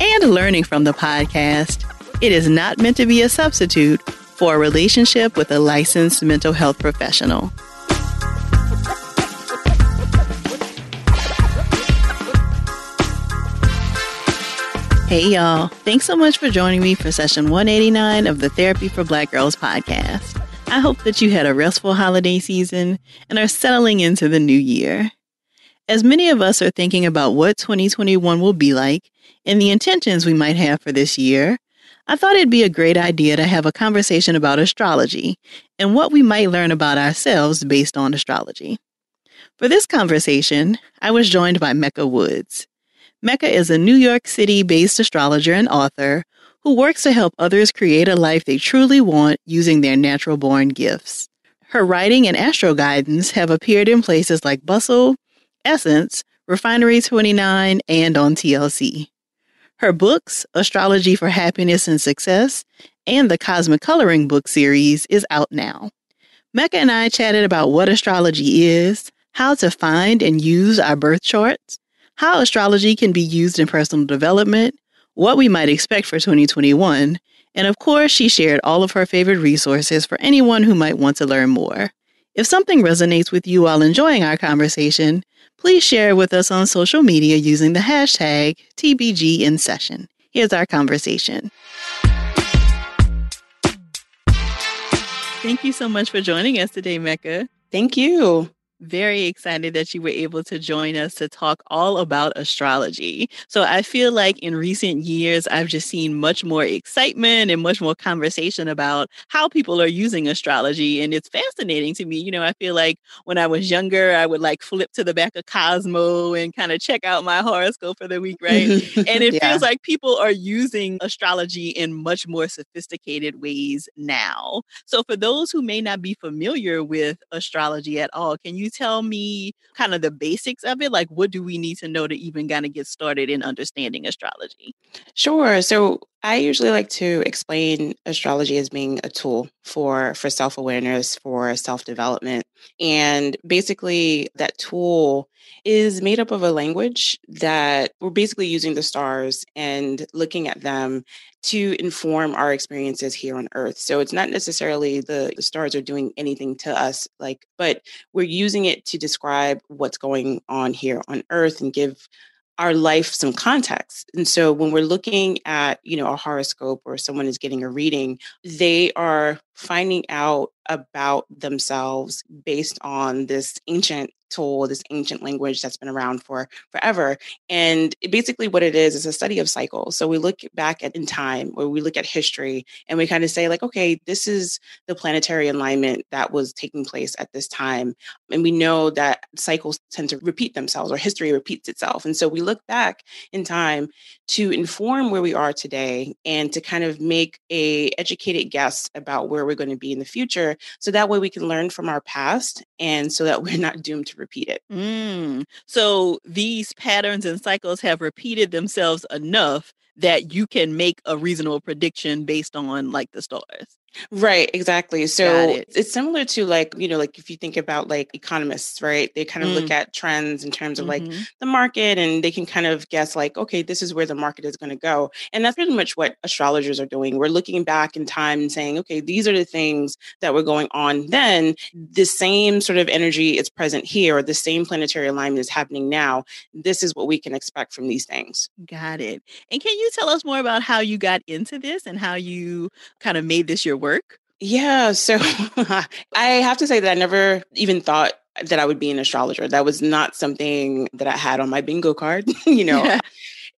and learning from the podcast, it is not meant to be a substitute for a relationship with a licensed mental health professional. Hey, y'all. Thanks so much for joining me for session 189 of the Therapy for Black Girls podcast. I hope that you had a restful holiday season and are settling into the new year. As many of us are thinking about what 2021 will be like and the intentions we might have for this year, I thought it'd be a great idea to have a conversation about astrology and what we might learn about ourselves based on astrology. For this conversation, I was joined by Mecca Woods. Mecca is a New York City based astrologer and author who works to help others create a life they truly want using their natural born gifts. Her writing and astro guidance have appeared in places like Bustle, Essence, Refinery 29, and on TLC. Her books, Astrology for Happiness and Success, and the Cosmic Coloring book series is out now. Mecca and I chatted about what astrology is, how to find and use our birth charts, how astrology can be used in personal development, what we might expect for 2021, and of course, she shared all of her favorite resources for anyone who might want to learn more. If something resonates with you while enjoying our conversation, please share with us on social media using the hashtag TBGInSession. Here's our conversation. Thank you so much for joining us today, Mecca. Thank you very excited that you were able to join us to talk all about astrology. So I feel like in recent years, I've just seen much more excitement and much more conversation about how people are using astrology. And it's fascinating to me. You know, I feel like when I was younger, I would like flip to the back of Cosmo and kind of check out my horoscope for the week, right? and it yeah. feels like people are using astrology in much more sophisticated ways now. So for those who may not be familiar with astrology at all, can you tell me kind of the basics of it? Like, what do we need to know to even kind of get started in understanding astrology? Sure. So, I usually like to explain astrology as being a tool for for self-awareness, for self-development. And basically that tool is made up of a language that we're basically using the stars and looking at them to inform our experiences here on earth. So it's not necessarily the, the stars are doing anything to us like but we're using it to describe what's going on here on earth and give our life some context. And so when we're looking at, you know, a horoscope or someone is getting a reading, they are finding out about themselves based on this ancient tool, this ancient language that's been around for forever. And basically, what it is is a study of cycles. So we look back at in time, or we look at history, and we kind of say, like, okay, this is the planetary alignment that was taking place at this time. And we know that cycles tend to repeat themselves, or history repeats itself. And so we look back in time to inform where we are today and to kind of make a educated guess about where we're going to be in the future so that way we can learn from our past and so that we're not doomed to repeat it. Mm. So these patterns and cycles have repeated themselves enough that you can make a reasonable prediction based on like the stars. Right, exactly. So it. it's similar to like, you know, like if you think about like economists, right? They kind of mm. look at trends in terms of mm-hmm. like the market and they can kind of guess like, okay, this is where the market is going to go. And that's pretty much what astrologers are doing. We're looking back in time and saying, okay, these are the things that were going on then. The same sort of energy is present here, or the same planetary alignment is happening now. This is what we can expect from these things. Got it. And can you tell us more about how you got into this and how you kind of made this your work? Yeah. So I have to say that I never even thought that I would be an astrologer. That was not something that I had on my bingo card, you know. Yeah.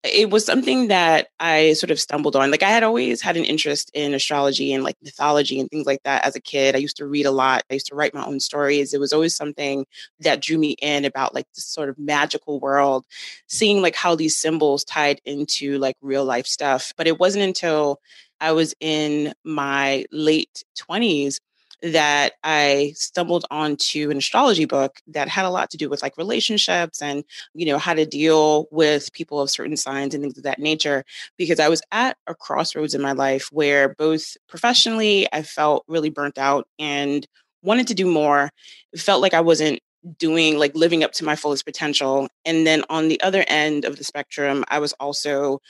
It was something that I sort of stumbled on. Like I had always had an interest in astrology and like mythology and things like that as a kid. I used to read a lot. I used to write my own stories. It was always something that drew me in about like this sort of magical world, seeing like how these symbols tied into like real life stuff. But it wasn't until I was in my late 20s that I stumbled onto an astrology book that had a lot to do with like relationships and, you know, how to deal with people of certain signs and things of that nature. Because I was at a crossroads in my life where both professionally, I felt really burnt out and wanted to do more. It felt like I wasn't doing like living up to my fullest potential and then on the other end of the spectrum i was also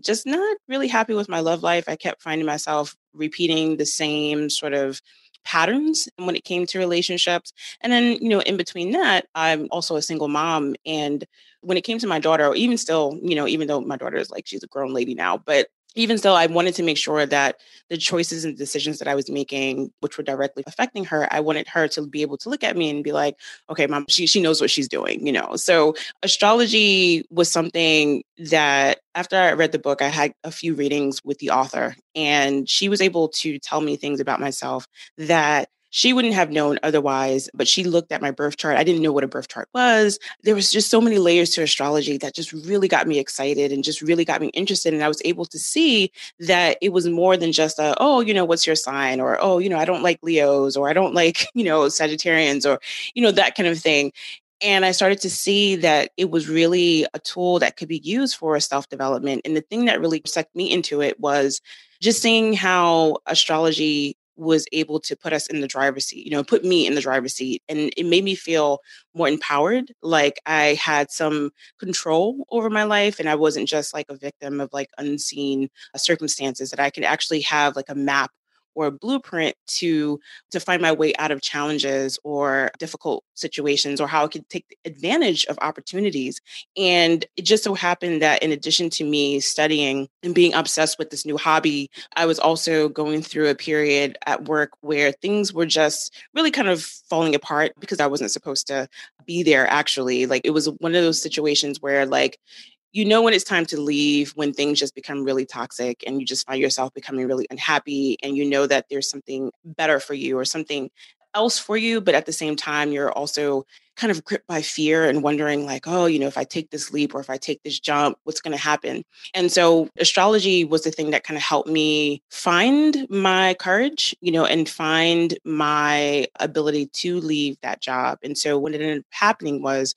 just not really happy with my love life i kept finding myself repeating the same sort of patterns when it came to relationships. And then, you know, in between that, I'm also a single mom. And when it came to my daughter, or even still, you know, even though my daughter is like, she's a grown lady now, but even still, I wanted to make sure that the choices and decisions that I was making, which were directly affecting her, I wanted her to be able to look at me and be like, okay, mom, she, she knows what she's doing, you know? So astrology was something that after I read the book, I had a few readings with the author, and she was able to tell me things about myself that she wouldn't have known otherwise, but she looked at my birth chart. I didn't know what a birth chart was. There was just so many layers to astrology that just really got me excited and just really got me interested. And I was able to see that it was more than just a, oh, you know, what's your sign? Or, oh, you know, I don't like Leos or I don't like, you know, Sagittarians or, you know, that kind of thing. And I started to see that it was really a tool that could be used for self development. And the thing that really sucked me into it was just seeing how astrology was able to put us in the driver's seat, you know, put me in the driver's seat. And it made me feel more empowered, like I had some control over my life and I wasn't just like a victim of like unseen uh, circumstances, that I could actually have like a map or a blueprint to to find my way out of challenges or difficult situations or how I could take advantage of opportunities. And it just so happened that in addition to me studying and being obsessed with this new hobby, I was also going through a period at work where things were just really kind of falling apart because I wasn't supposed to be there actually. Like it was one of those situations where like you know when it's time to leave when things just become really toxic and you just find yourself becoming really unhappy and you know that there's something better for you or something else for you but at the same time you're also kind of gripped by fear and wondering like oh you know if i take this leap or if i take this jump what's going to happen? And so astrology was the thing that kind of helped me find my courage you know and find my ability to leave that job. And so what ended up happening was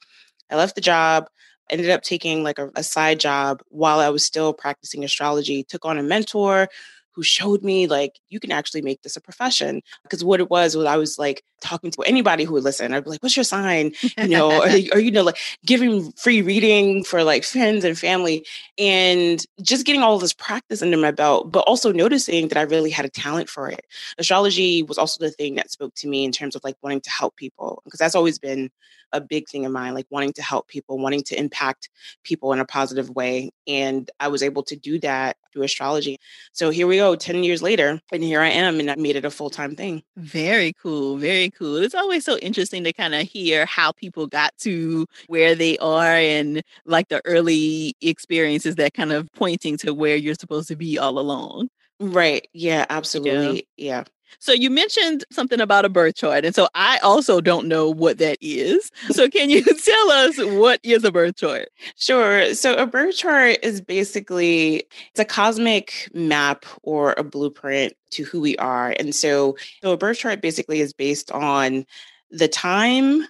i left the job ended up taking like a, a side job while I was still practicing astrology, took on a mentor who showed me like you can actually make this a profession because what it was was i was like talking to anybody who would listen i'd be like what's your sign you know or, or, you know like giving free reading for like friends and family and just getting all this practice under my belt but also noticing that i really had a talent for it astrology was also the thing that spoke to me in terms of like wanting to help people because that's always been a big thing of mine, like wanting to help people, wanting to impact people in a positive way. And I was able to do that through astrology. So here we go, 10 years later, and here I am, and I made it a full time thing. Very cool. Very cool. It's always so interesting to kind of hear how people got to where they are and like the early experiences that kind of pointing to where you're supposed to be all along. Right. Yeah, absolutely. Yeah. yeah. So you mentioned something about a birth chart. And so I also don't know what that is. So can you tell us what is a birth chart? Sure. So a birth chart is basically it's a cosmic map or a blueprint to who we are. And so, so a birth chart basically is based on the time,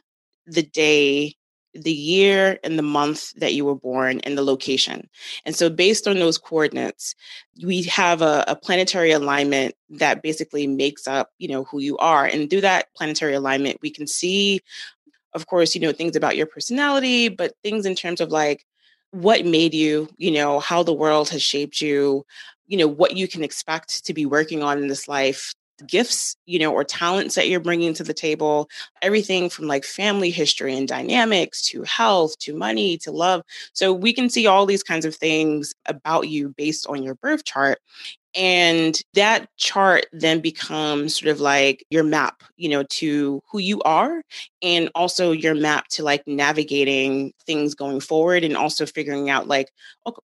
the day, the year and the month that you were born and the location. And so, based on those coordinates, we have a, a, planetary alignment that basically makes up, you know, who you are. And through that planetary alignment, we can see, of course, you know, things about your personality, but things in terms of like what made you, you know, how the world has shaped you, you know, what you can expect to be working on in this life gifts, you know, or talents that you're bringing to the table, everything from like family history and dynamics to health to money to love. So we can see all these kinds of things about you based on your birth chart. And that chart then becomes sort of like your map, you know, to who you are and also your map to like navigating things going forward and also figuring out like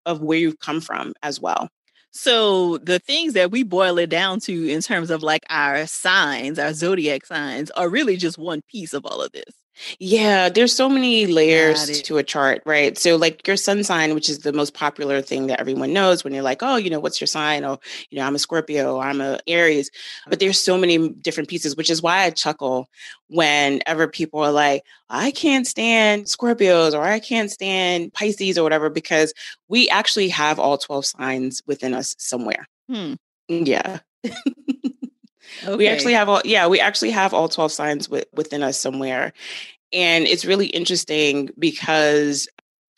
of where you've come from as well. So the things that we boil it down to in terms of like our signs, our zodiac signs, are really just one piece of all of this. Yeah, there's so many layers to a chart, right? So, like your sun sign, which is the most popular thing that everyone knows when you're like, oh, you know, what's your sign? Oh, you know, I'm a Scorpio, I'm a Aries. But there's so many different pieces, which is why I chuckle whenever people are like, I can't stand Scorpios or I can't stand Pisces or whatever, because we actually have all 12 signs within us somewhere. Hmm. Yeah. Okay. We actually have all yeah, we actually have all 12 signs with, within us somewhere. And it's really interesting because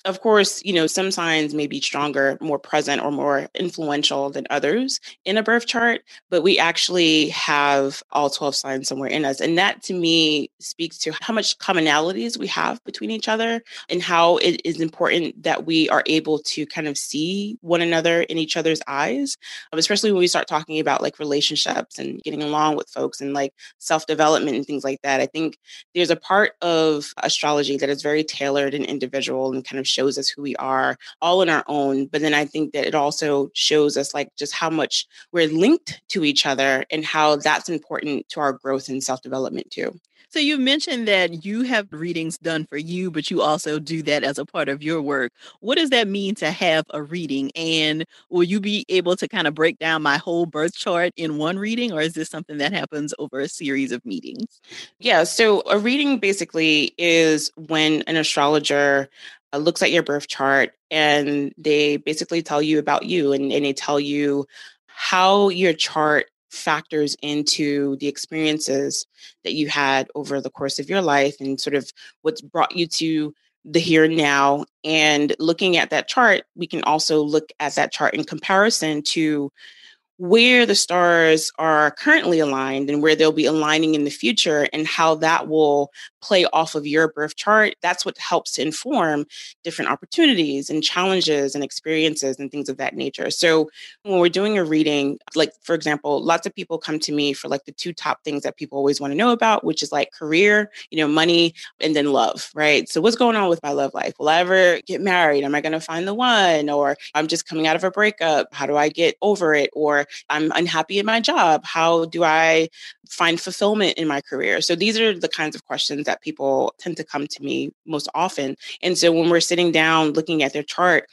of course, you know, some signs may be stronger, more present, or more influential than others in a birth chart, but we actually have all 12 signs somewhere in us. And that to me speaks to how much commonalities we have between each other and how it is important that we are able to kind of see one another in each other's eyes, especially when we start talking about like relationships and getting along with folks and like self development and things like that. I think there's a part of astrology that is very tailored and individual and kind of shows us who we are all on our own. But then I think that it also shows us like just how much we're linked to each other and how that's important to our growth and self development too. So you mentioned that you have readings done for you, but you also do that as a part of your work. What does that mean to have a reading? And will you be able to kind of break down my whole birth chart in one reading, or is this something that happens over a series of meetings? Yeah, so a reading basically is when an astrologer Uh, looks at your birth chart and they basically tell you about you and, and they tell you how your chart factors into the experiences that you had over the course of your life and sort of what's brought you to the here and now. And looking at that chart, we can also look at that chart in comparison to where the stars are currently aligned and where they'll be aligning in the future and how that will play off of your birth chart that's what helps to inform different opportunities and challenges and experiences and things of that nature. So when we're doing a reading like for example lots of people come to me for like the two top things that people always want to know about which is like career you know money and then love right? So what's going on with my love life? Will i ever get married? Am i going to find the one? Or i'm just coming out of a breakup how do i get over it? Or I'm unhappy in my job. How do I find fulfillment in my career? So these are the kinds of questions that people tend to come to me most often. And so when we're sitting down looking at their chart,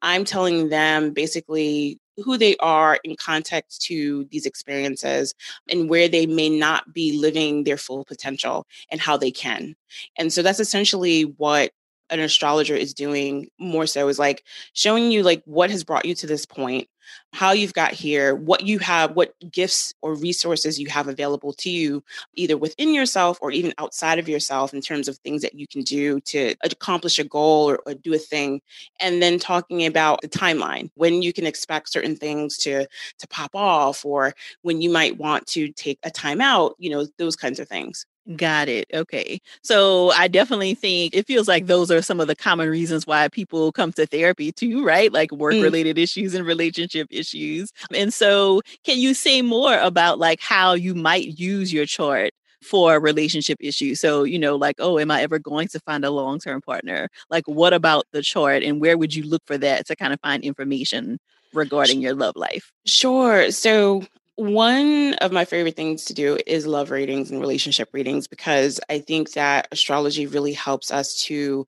I'm telling them basically who they are in context to these experiences and where they may not be living their full potential and how they can. And so that's essentially what an astrologer is doing more so is like showing you like what has brought you to this point how you've got here, what you have, what gifts or resources you have available to you, either within yourself or even outside of yourself, in terms of things that you can do to accomplish a goal or, or do a thing. And then talking about the timeline, when you can expect certain things to to pop off, or when you might want to take a time out, you know, those kinds of things. Got it. Okay. So I definitely think it feels like those are some of the common reasons why people come to therapy too, right? Like work related mm. issues and relationship issues. And so can you say more about like how you might use your chart for relationship issues. So, you know, like, oh, am I ever going to find a long term partner? Like, what about the chart and where would you look for that to kind of find information regarding your love life? Sure. So, one of my favorite things to do is love readings and relationship readings because I think that astrology really helps us to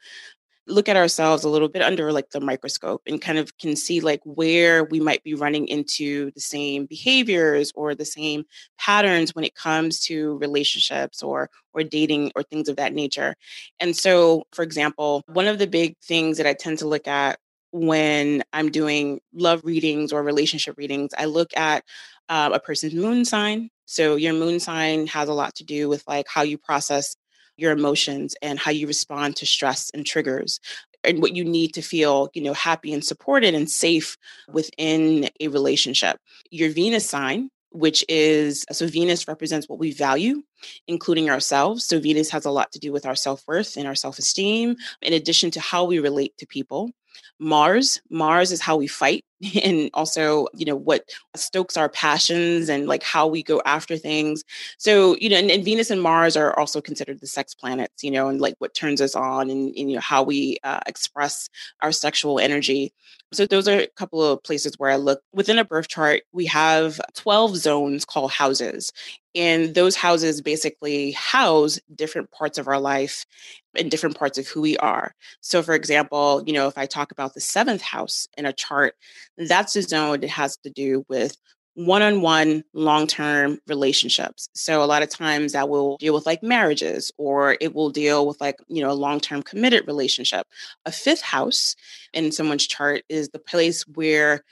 look at ourselves a little bit under like the microscope and kind of can see like where we might be running into the same behaviors or the same patterns when it comes to relationships or or dating or things of that nature. And so for example, one of the big things that I tend to look at when I'm doing love readings or relationship readings, I look at uh, a person's moon sign. So your moon sign has a lot to do with like how you process your emotions and how you respond to stress and triggers and what you need to feel, you know, happy and supported and safe within a relationship. Your Venus sign which is so Venus represents what we value, including ourselves. So Venus has a lot to do with our self worth and our self esteem, in addition to how we relate to people. Mars, Mars is how we fight and also you know what stokes our passions and like how we go after things. So you know and, and, venus and mars are also considered the sex planets you know and like what turns us on and, and you know how we uh, express our sexual energy. So those are a couple of places where i look. Within a birth chart we have 12 zones called houses and those houses basically house different parts of our life and different parts of who we are. So, for example, you know, if I talk about the seventh house in a chart, that's a zone that has to do with one on one long term relationships. So, a lot of times that will deal with like marriages or it will deal with like, you know, a long term committed relationship. A fifth house in someone's chart is the place where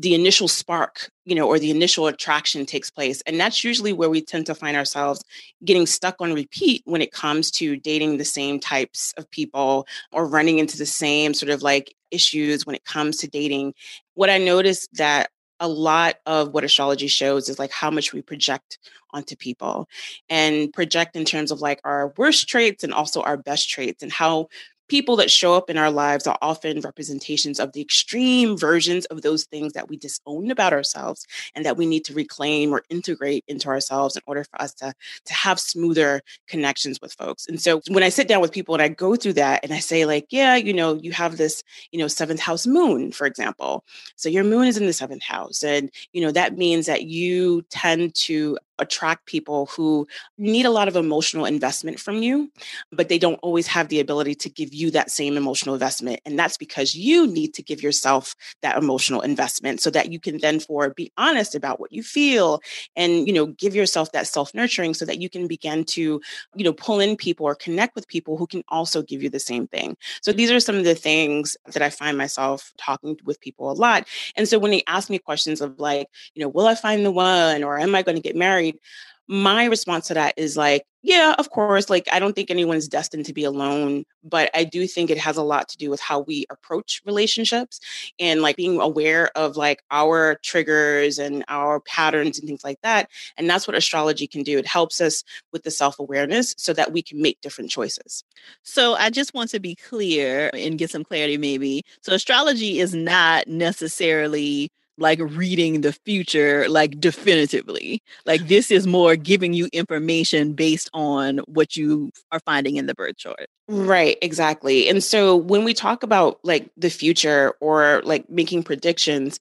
the initial spark, you know, or the initial attraction takes place. And that's usually where we tend to find ourselves getting stuck on repeat when it comes to dating the same types of people or running into the same sort of like issues when it comes to dating. What I noticed that a lot of what astrology shows is like how much we project onto people and project in terms of like our worst traits and also our best traits and how people that show up in our lives are often representations of the extreme versions of those things that we disown about ourselves and that we need to reclaim or integrate into ourselves in order for us to, to have smoother connections with folks. And so when I sit down with people and I go through that and I say, like, yeah, you know, you have this, you know, seventh house moon, for example. So your moon is in the seventh house. And, you know, that means that you tend to attract people who need a lot of emotional investment from you, but they don't always have the ability to give you that same emotional investment. And that's because you need to give yourself that emotional investment so that you can then for be honest about what you feel and, you know, give yourself that self-nurturing so that you can begin to, you know, pull in people or connect with people who can also give you the same thing. So these are some of the things that I find myself talking with people a lot. And so when they ask me questions of like, you know, will I find the one or am I going to get married? Married, my response to that is like, yeah, of course. Like, I don't think anyone's destined to be alone, but I do think it has a lot to do with how we approach relationships and like being aware of like our triggers and our patterns and things like that. And that's what astrology can do. It helps us with the self awareness so that we can make different choices. So, I just want to be clear and get some clarity, maybe. So, astrology is not necessarily like reading the future like definitively. Like this is more giving you information based on what you are finding in the birth chart. Right exactly and so when we talk about like the future or like making predictions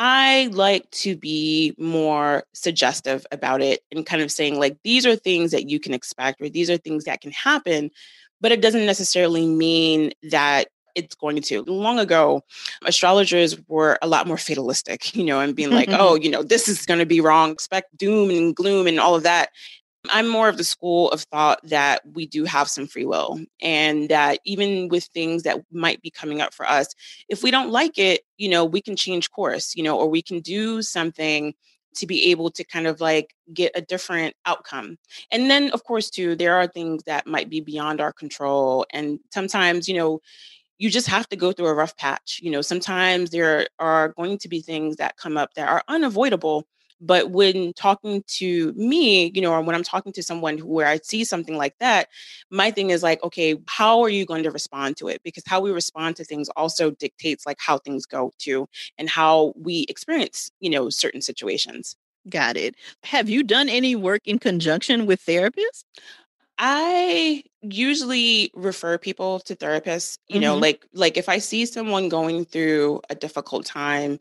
I like to be more suggestive about it and kind of saying, like, these are things that you can expect, or these are things that can happen, but it doesn't necessarily mean that it's going to. Long ago, astrologers were a lot more fatalistic, you know, and being like, oh, mm-hmm. you know, this is going to be wrong, expect doom and gloom and all of that. I'm more of the school of thought that we do have some free will and that even with things that might be coming up for us, if we don't like it, you know, we can change course, you know, or we can do something to be able to kind of like get a different outcome. And then, of course, too, there are things that might be beyond our control. And sometimes, you know, you just have to go through a rough patch. You know, sometimes there are going to be things that come up that are unavoidable. But when talking to me, you know, or when I'm talking to someone where I see something like that, my thing is like, okay, how are you going to respond to it? Because how we respond to things also dictates like how things go to and how we experience, you know, certain situations. Got it. Have you done any work in conjunction with therapists? I usually refer people to therapists, you know, mm-hmm. like like if I see someone going through a difficult time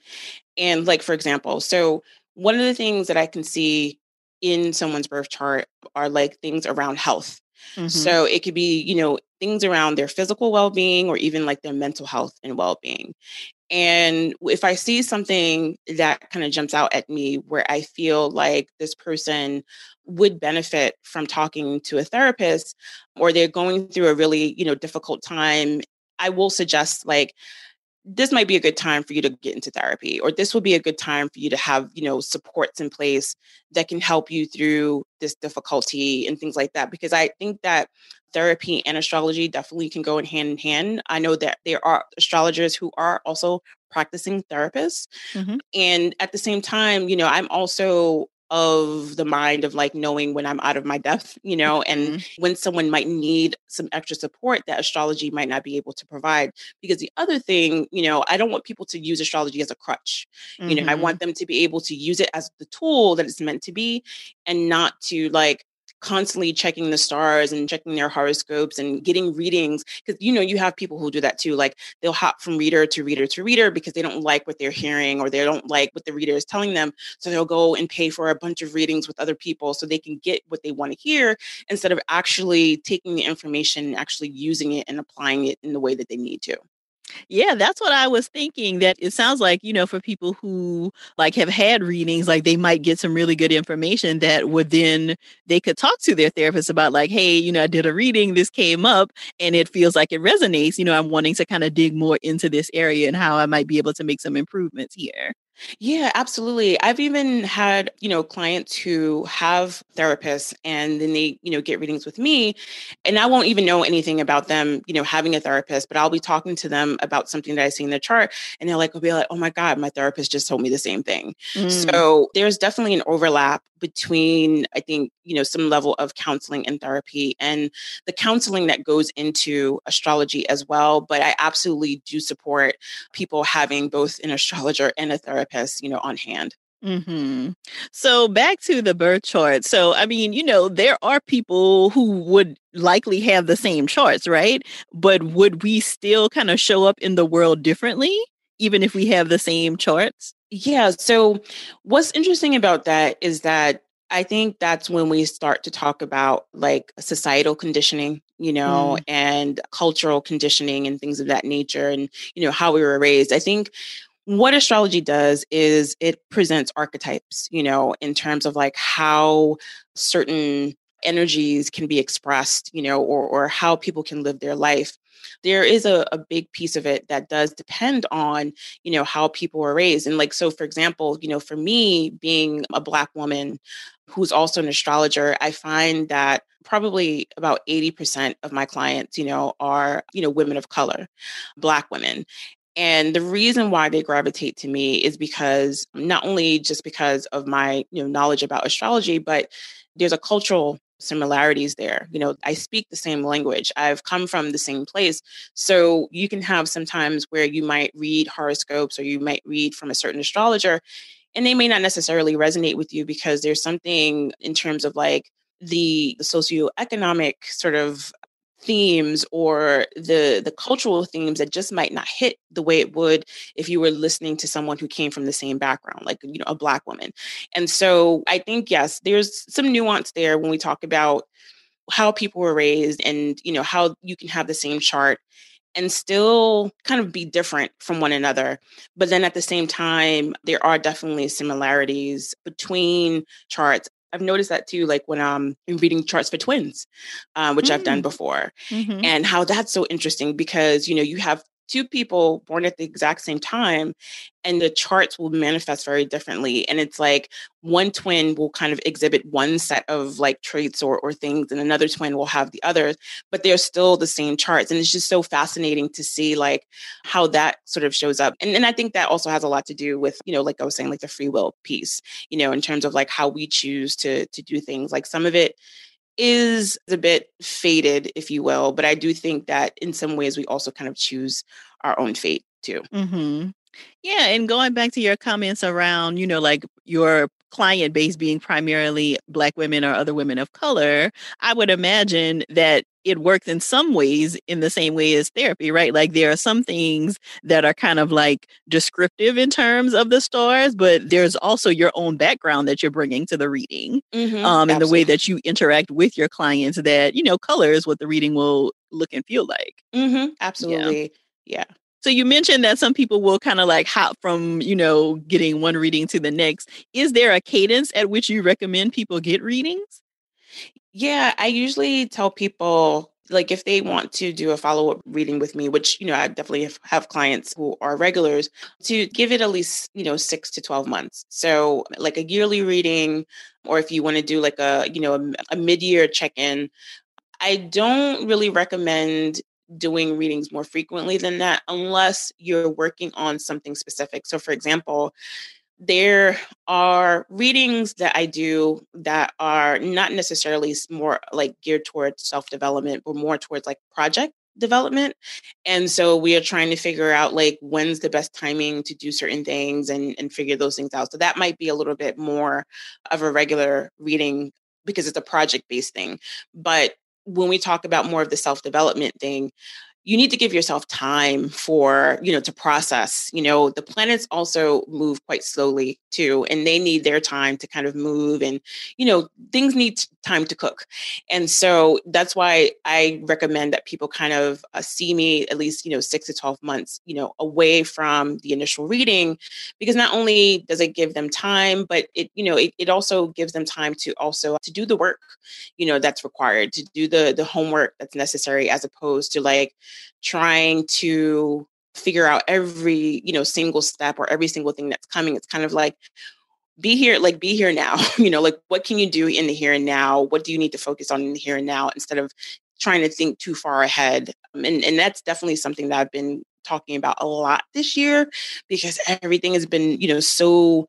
and like for example, so one of the things that I can see in someone's birth chart are like things around health. Mm-hmm. So it could be, you know, things around their physical well-being or even like their mental health and well-being. And if I see something that kind of jumps out at me where I feel like this person would benefit from talking to a therapist or they're going through a really, you know, difficult time, I will suggest like this might be a good time for you to get into therapy or this will be a good time for you to have you know supports in place that can help you through this difficulty and things like that because i think that therapy and astrology definitely can go in hand in hand i know that there are astrologers who are also practicing therapists mm-hmm. and at the same time you know i'm also of the mind of like knowing when I'm out of my depth, you know, and mm-hmm. when someone might need some extra support that astrology might not be able to provide. Because the other thing, you know, I don't want people to use astrology as a crutch. Mm-hmm. You know, I mm-hmm. want them to be able to use it as the tool that it's meant to be and not to like constantly checking the stars and checking their horoscopes and getting readings because you know you have people who do that too like they'll hop from reader to reader to reader because they don't like what they're hearing or they don't like what the reader is telling them so they'll go and pay for a bunch of readings with other people so they can get what they want to hear instead of actually taking the information and actually using it and applying it in the way that they need to yeah, that's what I was thinking. That it sounds like, you know, for people who like have had readings, like they might get some really good information that would then they could talk to their therapist about, like, hey, you know, I did a reading, this came up, and it feels like it resonates. You know, I'm wanting to kind of dig more into this area and how I might be able to make some improvements here. Yeah, absolutely. I've even had, you know, clients who have therapists and then they, you know, get readings with me and I won't even know anything about them, you know, having a therapist, but I'll be talking to them about something that I see in the chart and they're like, will be like, oh my God, my therapist just told me the same thing. Mm. So there's definitely an overlap between, I think, you know, some level of counseling and therapy and the counseling that goes into astrology as well. But I absolutely do support people having both an astrologer and a therapist therapist, you know, on hand. Hmm. So back to the birth chart. So I mean, you know, there are people who would likely have the same charts, right? But would we still kind of show up in the world differently, even if we have the same charts? Yeah. So what's interesting about that is that I think that's when we start to talk about like societal conditioning, you know, mm. and cultural conditioning and things of that nature and, you know, how we were raised. I think what astrology does is it presents archetypes, you know, in terms of like how certain energies can be expressed, you know, or or how people can live their life. There is a, a big piece of it that does depend on, you know, how people are raised. And like, so for example, you know, for me being a black woman who's also an astrologer, I find that probably about 80% of my clients, you know, are, you know, women of color, black women. And the reason why they gravitate to me is because not only just because of my you know knowledge about astrology, but there's a cultural similarities there. You know, I speak the same language. I've come from the same place. So you can have sometimes where you might read horoscopes or you might read from a certain astrologer and they may not necessarily resonate with you because there's something in terms of like the, the socioeconomic sort of themes or the the cultural themes that just might not hit the way it would if you were listening to someone who came from the same background like you know a black woman and so i think yes there's some nuance there when we talk about how people were raised and you know how you can have the same chart and still kind of be different from one another. But then at the same time, there are definitely similarities between charts. I've noticed that too, like when I'm reading charts for twins, um, which mm. I've done mm. before, mm-hmm. and how that's so interesting because you know you have two people born at the exact same time and the charts will manifest very differently and it's like one twin will kind of exhibit one set of like traits or, or things and another twin will have the others but they're still the same charts and it's just so fascinating to see like how that sort of shows up and, and i think that also has a lot to do with you know like i was saying like the free will piece you know in terms of like how we choose to to do things like some of it is a bit fated, if you will. But I do think that in some ways we also kind of choose our own fate too. Mm-hmm. Yeah. And going back to your comments around, you know, like your client base being primarily Black women or other women of color, I would imagine that it works in some ways in the same way as therapy, right? Like there are some things that are kind of like descriptive in terms of the stars, but there's also your own background that you're bringing to the reading mm-hmm, um, and the way that you interact with your clients that, you know, colors what the reading will look and feel like. Mm-hmm, absolutely. yeah. yeah. So you mentioned that some people will kind of like hop from, you know, getting one reading to the next. Is there a cadence at which you recommend people get readings? Yeah, I usually tell people like if they want to do a follow-up reading with me which you know i definitely have, clients who are regulars to give it at least you know six to 12 months so like a yearly reading or if you want to do like a you know a, a mid-year check-in i don't really recommend doing readings more frequently than that unless you're working on something specific. So, for example, there are readings that I do that are not necessarily more like geared towards self development, but more towards like project development. And so we are trying to figure out like when's the best timing to do certain things and, and figure those things out. So that might be a little bit more of a regular reading because it's a project based thing. But when we talk about more of the self development thing, you need to give yourself time for you know to process. You know the planets also move quite slowly too and they need their time to kind of move and you know things need time to cook. And so that's why i recommend that people kind of uh, see me at least you know 6 to 12 months you know away from the initial reading because not only does it give them time but it you know it, it also gives them time to also to do the work you know that's required to do the the homework that's necessary as opposed to like trying to figure out every you know single step or every single thing that's coming. It's kind of like be here like be here now. You know like what can you do in the here and now? What do you need to focus on in the here and now? instead of trying to think too far ahead. Um, and and that's definitely something that i've been talking about a lot this year because everything has been you know so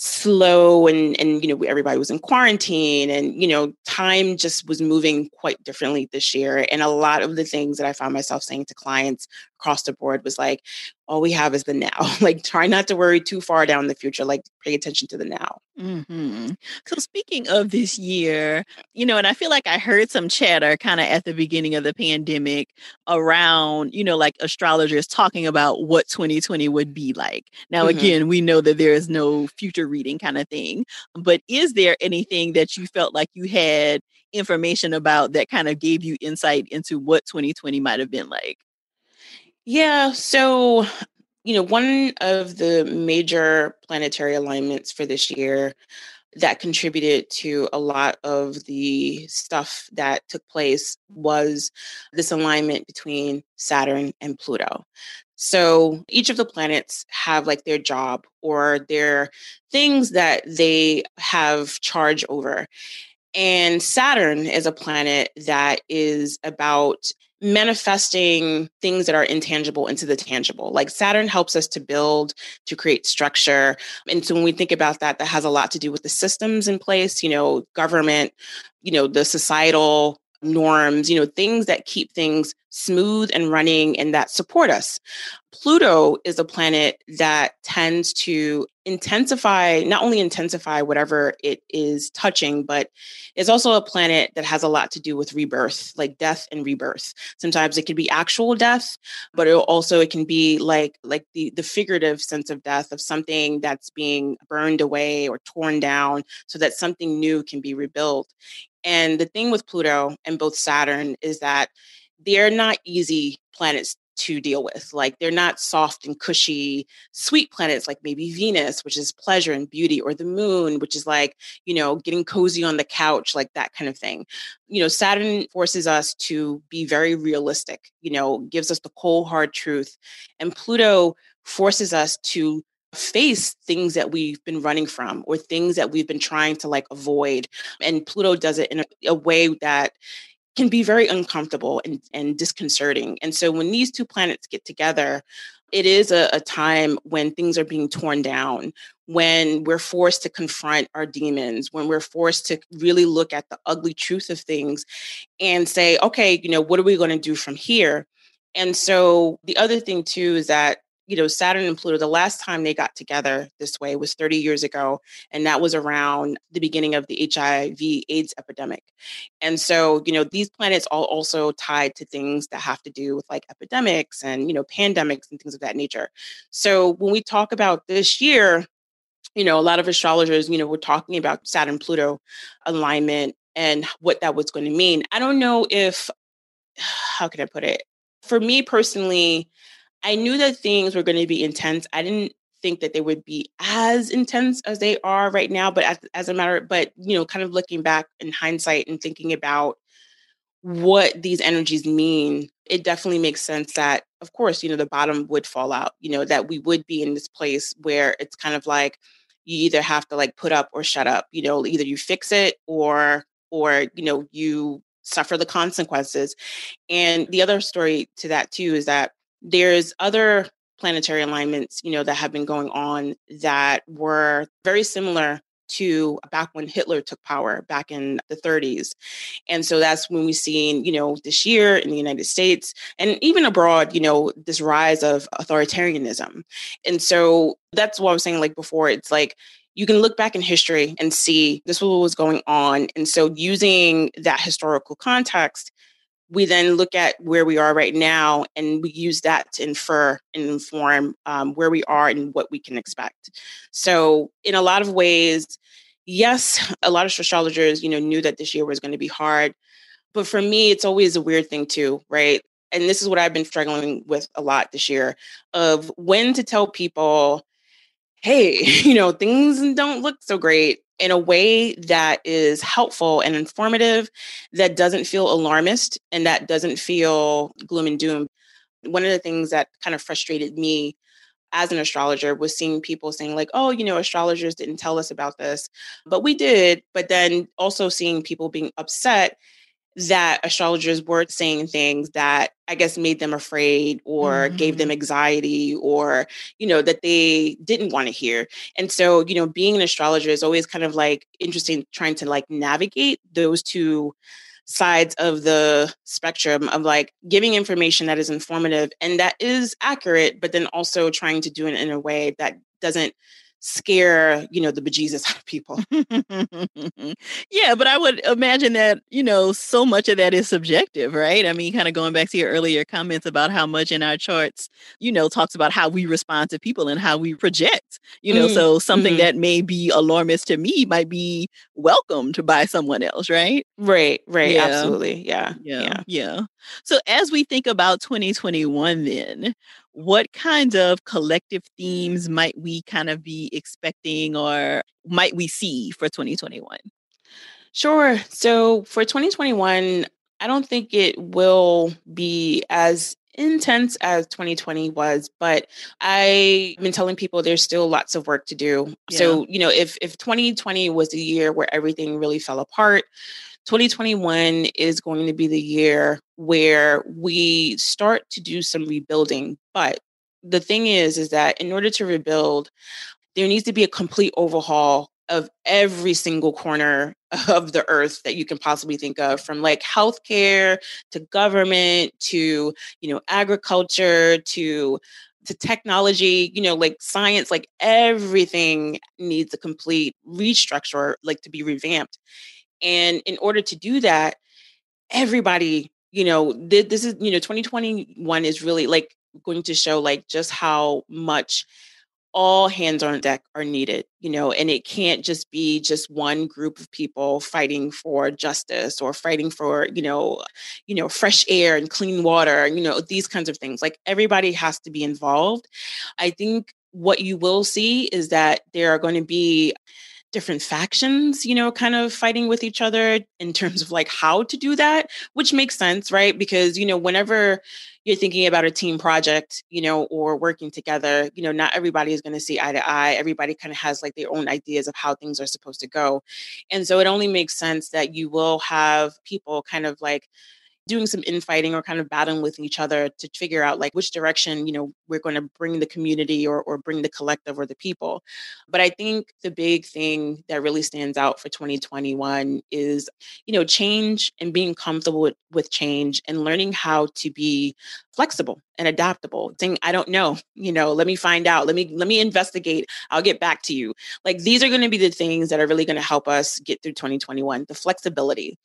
slow and and you know everybody was in quarantine and you know time just was moving quite differently this year. And a lot of the things that i found myself saying to clients across the board was like all we have is the now like try not to worry too far down the future like pay attention to the now mm-hmm. so speaking of this year you know and i feel like i heard some chatter kind of at the beginning of the pandemic around you know like astrologers talking about what 2020 would be like now mm-hmm. again we know that there is no future reading kind of thing but is there anything that you felt like you had information about that kind of gave you insight into what 2020 might have been like yeah. So, you know, one of the major planetary alignments for this year that contributed to a lot of the stuff that took place was this alignment between Saturn and Pluto. So each of the planets have like their job or their things that they have charge over. And Saturn is a planet that is about manifesting things that are intangible into the tangible. Like Saturn helps us to build, to create structure. And so when we think about that, that has a lot to do with the systems in place, you know, government, you know, the societal norms, you know, things that keep things smooth and running and that support us. Pluto is a planet that tends to intensify, not only intensify whatever it is touching, but is also a planet that has a lot to do with rebirth, like death and rebirth. Sometimes it can be actual death, but it also it can be like like the the figurative sense of death of something that's being burned away or torn down so that something new can be rebuilt. And the thing with Pluto and both Saturn is that they're not easy planets to deal with. Like they're not soft and cushy, sweet planets like maybe Venus, which is pleasure and beauty, or the moon, which is like, you know, getting cozy on the couch, like that kind of thing. You know, Saturn forces us to be very realistic, you know, gives us the cold, hard truth. And Pluto forces us to face things that we've been running from or things that we've been trying to like avoid and pluto does it in a, a way that can be very uncomfortable and, and disconcerting. And so when these two planets get together, it is a, a, time when things are being torn down, when we're forced to confront our demons, when we're forced to really look at the ugly truth of things and say, okay, you know, what are we going to do from here? And so the other thing too is that you know, Saturn and Pluto, the last time they got together this way was 30 years ago. And that was around the beginning of the HIV AIDS epidemic. And so, you know, these planets are also tied to things that have to do with like epidemics and, you know, pandemics and things of that nature. So when we talk about this year, you know, a lot of astrologers, you know, we're talking about Saturn Pluto alignment and what that was going to mean. I don't know if, how can I put it? For me personally, I knew that things were going to be intense. I didn't think that they would be as intense as they are right now, but as, as a matter, but you know, kind of looking back in hindsight and thinking about what these energies mean, it definitely makes sense that, of course, you know, the bottom would fall out. You know, that we would be in this place where it's kind of like you either have to like put up or shut up. You know, either you fix it or or you know you suffer the consequences. And the other story to that too is that there's other planetary alignments, you know, that have been going on that were very similar to back when Hitler took power back in the 30s. And so that's when we've seen, you know, this year in the United States and even abroad, you know, this rise of authoritarianism. And so that's what I was saying like before. It's like you can look back in history and see this was what was going on. And so using that historical context, we then look at where we are right now and we use that to infer and inform um, where we are and what we can expect. So in a lot of ways yes a lot of astrologers you know knew that this year was going to be hard but for me it's always a weird thing too right? And this is what i've been struggling with a lot this year of when to tell people hey you know things don't look so great in a way that is helpful and informative, that doesn't feel alarmist and that doesn't feel gloom and doom. One of the things that kind of frustrated me as an astrologer was seeing people saying like oh you know astrologers didn't tell us about this but we did but then also seeing people being upset that astrologers were saying things that I guess made them afraid or mm-hmm. gave them mm-hmm. anxiety or, you know, that they didn't want to hear. And so, you know, being an astrologer is always kind of like interesting trying to like navigate those two sides of the spectrum of like giving information that is informative and that is accurate, but then also trying to do it in a way that doesn't scare you know the bejesus out of people. Yeah but i would imagine that you know so much of that is subjective right? I mean kind of going back to your earlier comments about how much in our charts you know talks about how we respond to people and how we project you know mm so something mm-hmm. that may be alarmist to me might be welcomed by someone else right? Right right yeah. absolutely yeah yeah yeah. yeah. So as we think about 2021 then what kinds of collective themes might we kind of be expecting or might we see for 2021? Sure. So for 2021, I don't think it will be as intense as 2020 was, but I've been telling people there's still lots of work to do. Yeah. So, you know, if if 2020 was a year where everything really fell apart, 2021 is going to be the year where we start to do some rebuilding. But the thing is, is that in order to rebuild, there needs to be a complete overhaul of every single corner of the earth that you can possibly think of from like healthcare to government to you know agriculture to to technology you know like science like everything needs a complete restructure like to be revamped and in order to do that, everybody, you know, th- this is, you know, 2021 is really like going to show like just how much all hands on deck are needed, you know, and it can't just be just one group of people fighting for justice or fighting for, you know, you know, fresh air and clean water, you know, these kinds of things. Like everybody has to be involved. I think what you will see is that there are going to be different factions, you know, kind of fighting with each other in terms of like how to do that, which makes sense, right? Because, you know, whenever you're thinking about a team project, you know, or working together, you know, not everybody is going to see eye to eye. Everybody kind of has like their own ideas of how things are supposed to go. And so it only makes sense that you will have people kind of like, doing some infighting or kind of battling with each other to figure out like which direction you know we're going to bring the community or, or bring the collective or the people. But i think the big thing that really stands out for 2021 is you know change and being comfortable with, with change and learning how to be flexible and adaptable. Saying i don't know you know let me find out let me let me investigate i'll get back to you. Like these are going to be the things that are really going to help us get through 2021 the flexibility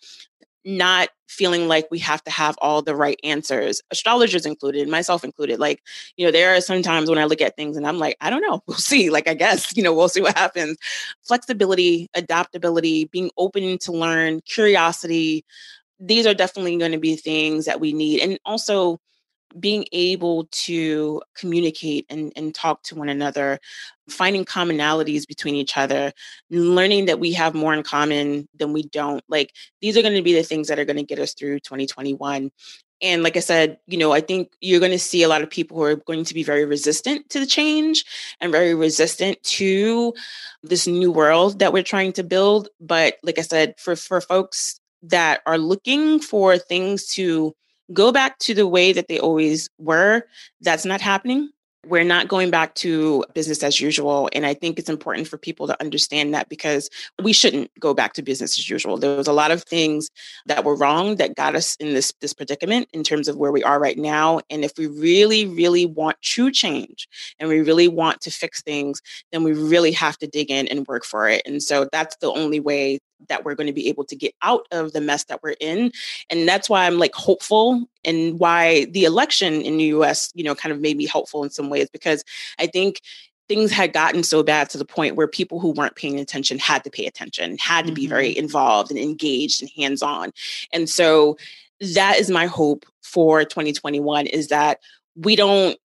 not feeling like we have to have all the right answers, astrologers included, myself included. Like, you know, there are some times when I look at things and I'm like, I don't know, we'll see. Like, I guess, you know, we'll see what happens. Flexibility, adaptability, being open to learn, curiosity, these are definitely going to be things that we need. And also, being able to communicate and, and talk to one another, finding commonalities between each other, learning that we have more in common than we don't. Like these are going to be the things that are going to get us through 2021. And like I said, you know, I think you're going to see a lot of people who are going to be very resistant to the change and very resistant to this new world that we're trying to build. But like I said, for for folks that are looking for things to go back to the way that they always were. That's not happening. We're not going back to business as usual. And I think it's important for people to understand that because we shouldn't go back to business as usual. There was a lot of things that were wrong that got us in this, this predicament in terms of where we are right now. And if we really, really want true change and we really want to fix things, then we really have to dig in and work for it. And so that's the only way that we're going to be able to get out of the mess that we're in and that's why i'm like hopeful and why the election in the us you know kind of made me hopeful in some ways because i think things had gotten so bad to the point where people who weren't paying attention had to pay attention had to be very mm-hmm. involved and engaged and hands on and so that is my hope for 2021 is that we don't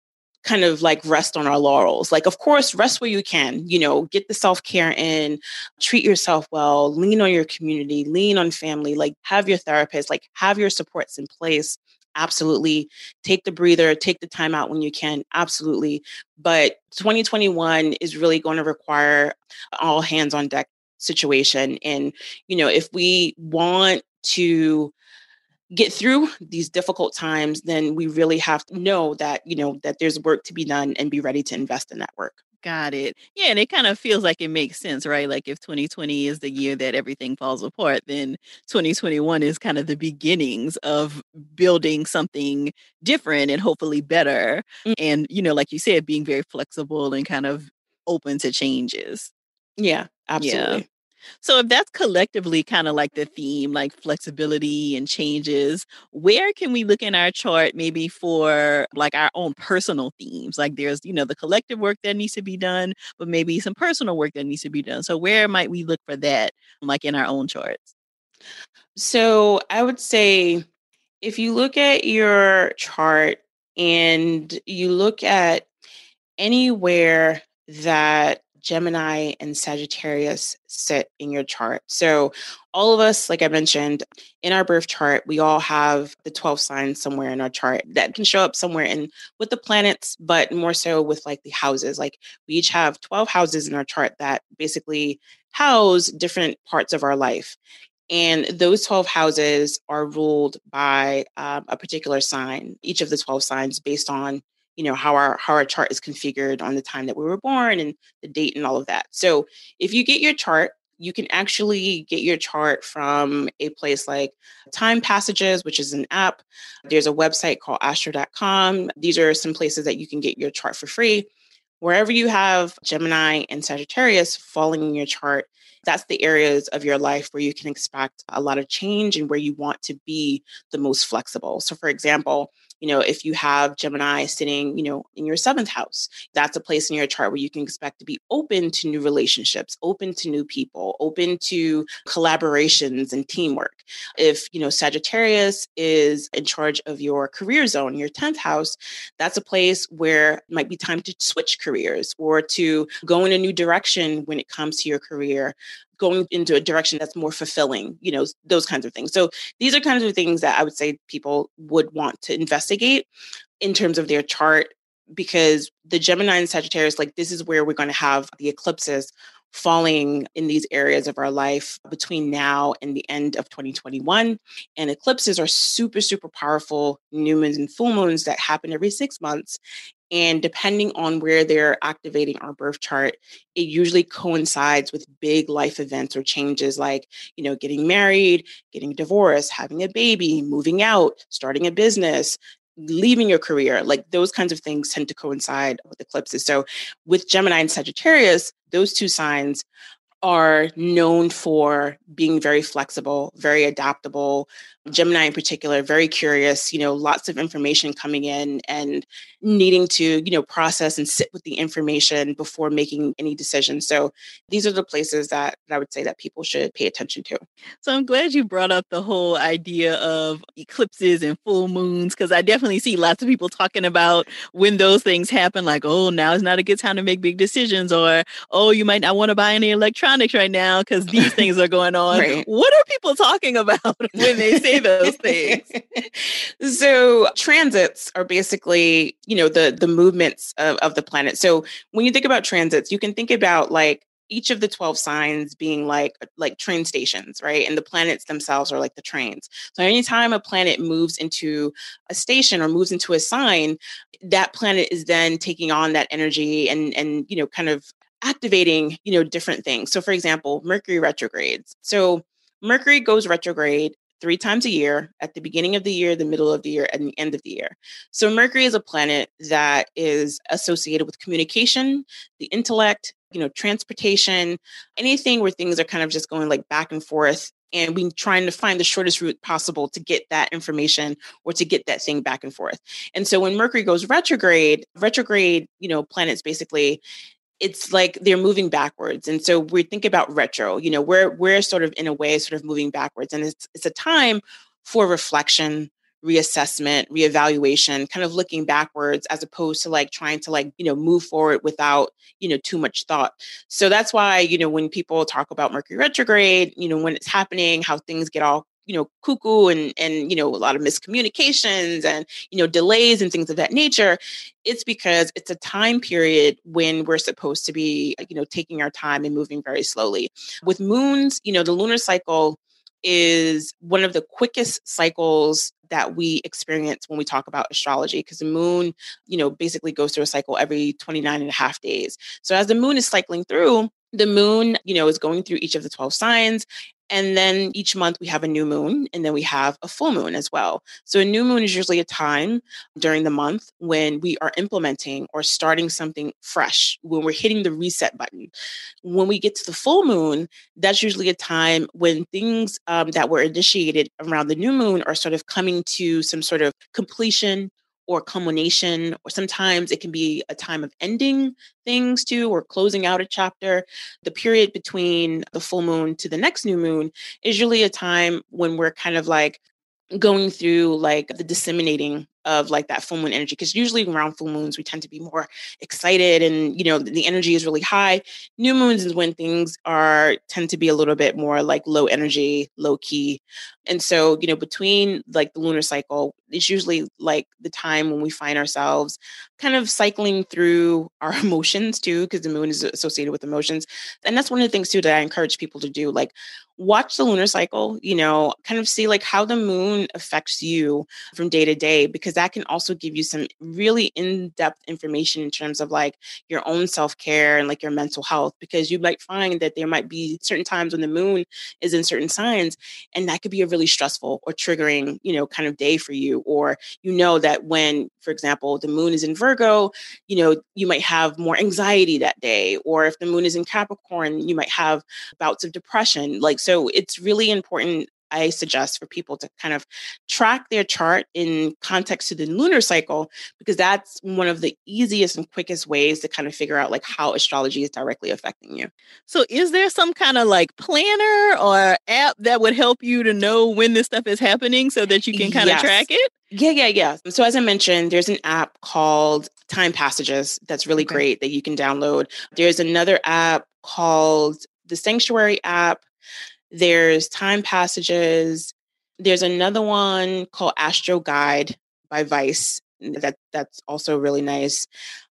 kind of like rest on our laurels. Like, of course, rest where you can, you know, get the self care in, treat yourself well, lean on your community, lean on family, like, have your therapist, like, have your supports in place. Absolutely. Take the breather, take the time out when you can. Absolutely. But 2021 is really going to require all hands on deck situation. And, you know, if we want to get through these difficult times, then we really have to know that, you know, that there's work to be done and be ready to invest in that work. Got it. Yeah, and it kind of feels like it makes sense, right? Like if 2020 is the year that everything falls apart, then 2021 is kind of the beginnings of building something different and hopefully better. Mm-hmm. And, you know, like you said, being very flexible and kind of open to changes. Yeah, absolutely. Yeah. So if that's collectively kind of like the theme, like flexibility and changes, where can we look in our chart maybe for like our own personal themes? Like there's, you know, the collective work that needs to be done, but maybe some personal work that needs to be done. So where might we look for that like in our own charts? So I would say if you look at your chart and you look at anywhere that Gemini and Sagittarius sit in your chart. So, all of us, like I mentioned, in our birth chart, we all have the 12 signs somewhere in our chart that can show up somewhere in with the planets, but more so with like the houses. Like we each have 12 houses in our chart that basically house different parts of our life. And those 12 houses are ruled by um, a particular sign, each of the 12 signs based on you know how our how our chart is configured on the time that we were born and the date and all of that. So if you get your chart you can actually get your chart from a place like time passages which is an app. There's a website called astro.com these are some places that you can get your chart for free. Wherever you have gemini and sagittarius falling in your chart that's the areas of your life where you can expect a lot of change and where you want to be the most flexible. So for example you know, if you have Gemini sitting, you know, in your seventh house, that's a place in your chart where you can expect to be open to new relationships, open to new people, open to collaborations and teamwork. If, you know, Sagittarius is in charge of your career zone, your 10th house, that's a place where it might be time to switch careers or to go in a new direction when it comes to your career going into a direction that's more fulfilling, you know, those kinds of things. So these are kinds of things that I would say people would want to investigate in terms of their chart because the Gemini and Sagittarius, like this is where we're going to have the eclipses falling in these areas of our life between now and the end of 2021. And eclipses are super, super powerful new moons and full moons that happen every six months. And depending on where they're activating our birth chart, it usually coincides with big life events or changes like, you know, getting married, getting divorced, having a baby, moving out, starting a business, leaving your career. Like those kinds of things tend to coincide with eclipses. So with Gemini and Sagittarius, those two signs are known for being very flexible, very adaptable. Gemini in particular, very curious, you know, lots of information coming in and needing to, you know, process and sit with the information before making any decisions. So these are the places that, that I would say that people should pay attention to. So I'm glad you brought up the whole idea of eclipses and full moons, because I definitely see lots of people talking about when those things happen, like, oh, now is not a good time to make big decisions, or oh, you might not want to buy any electronics right now because these things are going on. Right. What are people talking about when they say those things? so transits are basically, you know, the the movements of, of the planet. So when you think about transits, you can think about like each of the 12 signs being like like train stations right and the planets themselves are like the trains so anytime a planet moves into a station or moves into a sign that planet is then taking on that energy and and you know kind of activating you know different things so for example mercury retrogrades so mercury goes retrograde three times a year at the beginning of the year, the middle of the year, and the end of the year. So, Mercury is a planet that is associated with communication, the intellect, you know, transportation, anything where things are kind of just going like back and forth. And we trying to find the shortest route possible to get that information or to get that thing back and forth. And so when Mercury goes retrograde, retrograde, you know, planets basically it's like they're moving backwards and so we think about retro you know we're we're sort of in a way sort of moving backwards and it's it's a time for reflection reassessment reevaluation kind of looking backwards as opposed to like trying to like you know move forward without you know too much thought. So that's why you know when people talk about mercury retrograde you know when it's happening how things get all you know cuckoo and and you know a lot of miscommunications and you know delays and things of that nature it's because it's a time period when we're supposed to be you know taking our time and moving very slowly. With moons you know the lunar cycle is one of the quickest cycles that we experience when we talk about astrology because the moon you know basically goes through a cycle every 29 and a half days. So as the moon is cycling through the moon you know is going through each of the 12 signs and then each month we have a new moon and then we have a full moon as well. So a new moon is usually a time during the month when we are implementing or starting something fresh, when we're hitting the reset button. When we get to the full moon, that's usually a time when things um, that were initiated around the new moon are sort of coming to some sort of completion or culmination, or sometimes it can be a time of ending things too, or closing out a chapter. The period between the full moon to the next new moon is usually a time when we're kind of like going through like the disseminating of like that full moon energy because usually around full moons we tend to be more excited and you know the energy is really high. New moons is when things are tend to be a little bit more like low energy low key. And so you know between like the lunar cycle it's usually like the time when we find ourselves kind of cycling through our emotions too because the moon is associated with emotions. And that's one of the things too that i encourage people to do like watch the lunar cycle you know kind of see like how the moon affects you from day to day because that can also give you some really in-depth information in terms of like your own self-care and like your mental health because you might find that there might be certain times when the moon is in certain signs and that could be a really stressful or triggering you know kind of day for you or you know that when for example the moon is in virgo you know you might have more anxiety that day or if the moon is in capricorn you might have bouts of depression like so it's really important I suggest for people to kind of track their chart in context to the lunar cycle because that's one of the easiest and quickest ways to kind of figure out like how astrology is directly affecting you. So is there some kind of like planner or app that would help you to know when this stuff is happening so that you can kind yes. of track it? Yeah, yeah, yeah. So as I mentioned, there's an app called Time Passages that's really okay. great that you can download. There's another app called the Sanctuary app there's Time Passages. There's another one called Astro Guide by Vice. That that's also really nice.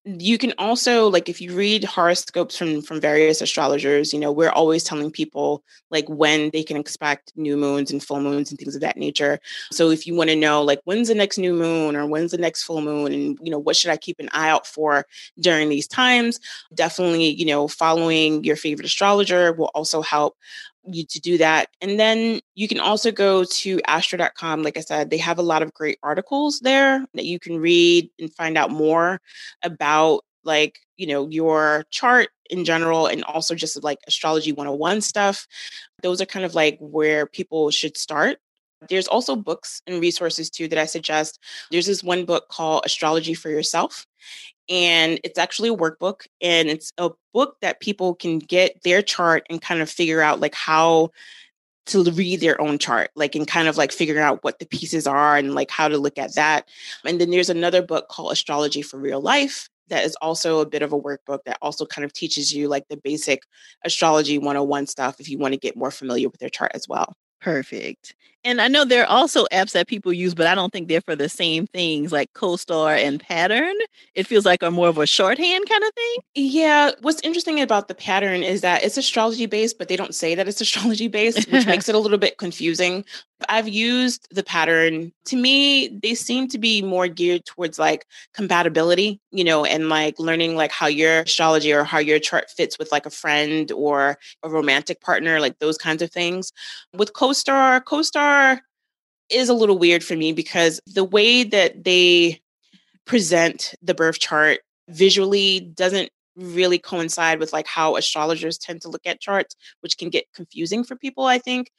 You can also like if you read horoscopes from from various astrologers, you know, we're always telling people like when they can expect new moons and full moons and things of that nature. So if you want to know like when's the next new moon or when's the next full moon and you know what should I keep an eye out for during these times, definitely, you know, following your favorite astrologer will also help you to do that. And then you can also go to astro.com. Like I said, they have a lot of great articles there that you can read and find out more about like, you know, your chart in general and also just like astrology 101 stuff. Those are kind of like where people should start. There's also books and resources too that I suggest. There's this one book called Astrology for Yourself and it's actually a workbook and it's a book that people can get their chart and kind of figure out like how to read their own chart like and kind of like figuring out what the pieces are and like how to look at that. And then there's another book called astrology for real life that is also a bit of a workbook that also kind of teaches you like the basic astrology 101 stuff if you want to get more familiar with their chart as well Perfect. And I know there are also apps that people use, but I don't think they're for the same things like CoStar and Pattern. It feels like are more of a shorthand kind of thing. Yeah. What's interesting about the pattern is that it's astrology based, but they don't say that it's astrology based, which makes it a little bit confusing. I've used the pattern. To me, they seem to be more geared towards like compatibility, you know, and like learning like how your astrology or how your chart fits with like a friend or a romantic partner, like those kinds of things. With CoStar, CoStar is a little weird for me because the way that they present the birth chart visually doesn't really coincide with like how astrologers tend to look at charts which can get confusing for people i think.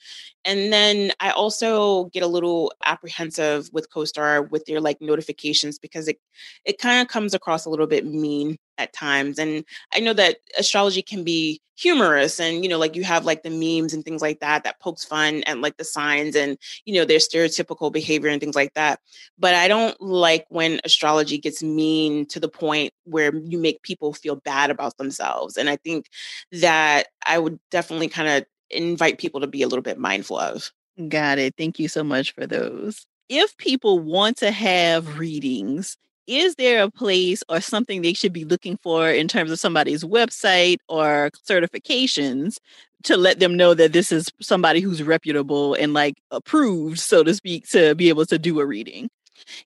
And then i also get a little apprehensive with CoStar with their like notifications because it it kind of comes across a little bit mean at times and i know that astrology can be humorous and you know like you have like the memes and things like that that pokes fun at like the signs and you know their stereotypical behavior and things like that but i don't like when astrology gets mean to the point where you make people feel bad about themselves and i think that i would definitely kind of invite people to be a little bit mindful of. Got it thank you so much for those. If people want to have readings is there a place or something they should be looking for in terms of somebody's website or certifications to let them know that this is somebody who's reputable and like approved, so to speak, to be able to do a reading?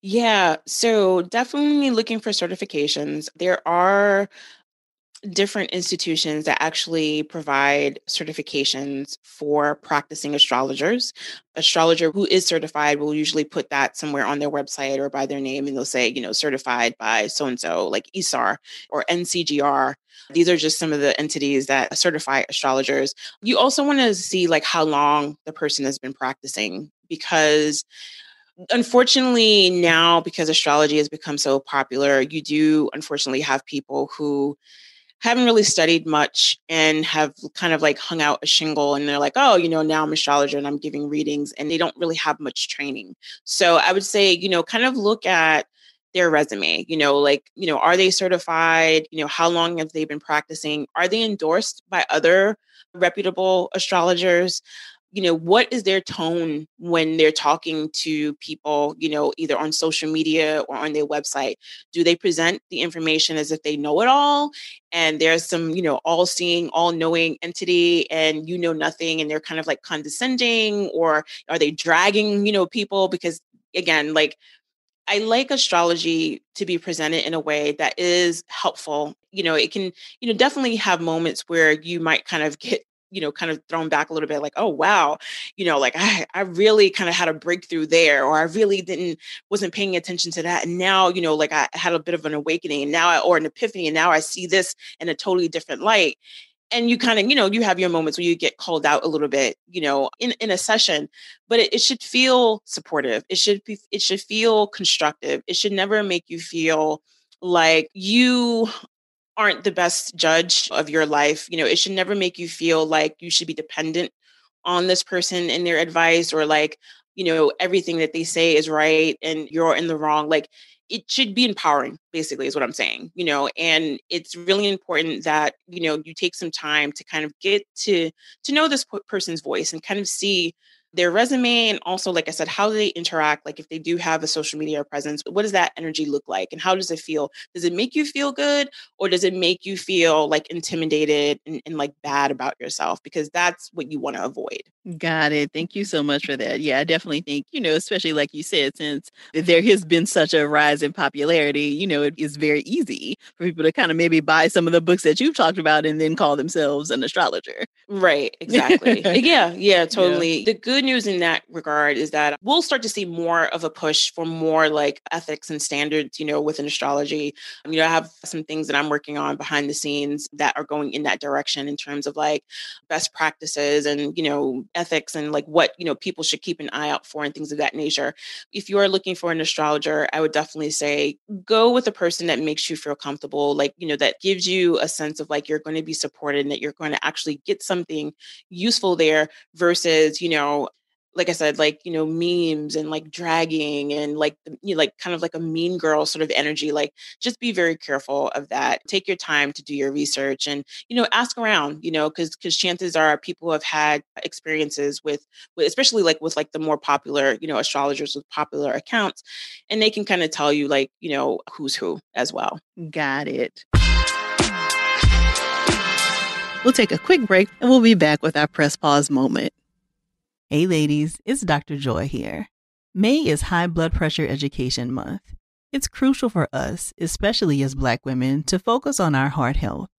Yeah, so definitely looking for certifications. There are different institutions that actually provide certifications for practicing astrologers. Astrologer who is certified will usually put that somewhere on their website or by their name, and they'll say, you know, certified by so and so, like ISAR or NCGR. These are just some of the entities that certify astrologers. You also want to see like how long the person has been practicing because unfortunately now because astrology has become so popular you do unfortunately have people who haven't really studied much and have kind of like hung out a shingle and they're like, oh, you know, now I'm astrologer and I'm giving readings and they don't really have much training. So I would say, you know, kind of look at their resume, you know, like, you know, are they certified? You know, how long have they been practicing? Are they endorsed by other reputable astrologers? You know what is their tone when they're talking to people you know either on social media or on their website? Do they present the information as if they know it all? And there's some you know all seeing all knowing entity and you know nothing and they're kind of like condescending or are they dragging you know people? Because again like I like astrology to be presented in a way that is helpful. You know, it can, you know, definitely have moments where you might kind of get you know kind of thrown back a little bit like oh wow you know like i i really kind of had a breakthrough there or i really didn't wasn't paying attention to that and now you know like i had a bit of an awakening and now I, or an epiphany and now i see this in a totally different light. And you kind of you know you have your moments where you get called out a little bit you know in in a session but it, it should feel supportive. It should be it should feel constructive. It should never make you feel like you aren't the best judge of your life. You know, it should never make you feel like you should be dependent on this person and their advice or like, you know, everything that they say is right and you're in the wrong. Like, it should be empowering basically is what i'm saying you know and it's really important that you know you take some time to kind of get to to know this person's voice and kind of see their resume and also like i said how do they interact like if they do have a social media presence what does that energy look like? And how does it feel? Does it make you feel good or does it make you feel like intimidated and, and like bad about yourself? Because that's what you want to avoid. Got it. Thank you so much for that. Yeah i definitely think you know especially like you said since there has been such a rise in popularity you know it is very easy for people to kind of maybe buy some of the books that you've talked about and then call themselves an astrologer. Right exactly. Yeah yeah totally. Yeah. the good news in that regard is that we'll start to see more of a push for more like ethics and standards, you know, within astrology. Um, you know, I have some things that I'm working on behind the scenes that are going in that direction in terms of like best practices and, you know, ethics and like what, you know, people should keep an eye out for and things of that nature. If you are looking for an astrologer, I would definitely say go with a person that makes you feel comfortable, like, you know, that gives you a sense of like you're going to be supported and that you're going to actually get something useful there versus, you know, like I said, like, you know, memes and like dragging and like, you know, like kind of like a mean girl sort of energy. Like, just be very careful of that. Take your time to do your research and, you know, ask around, you know, because because chances are people have had experiences with, with, especially like with like the more popular, you know, astrologers with popular accounts, and they can kind of tell you like, you know, who's who as well. Got it. We'll take a quick break and we'll be back with our press pause moment. Hey, ladies, it's Dr. Joy here. May is High Blood Pressure Education Month. It's crucial for us, especially as Black women, to focus on our heart health.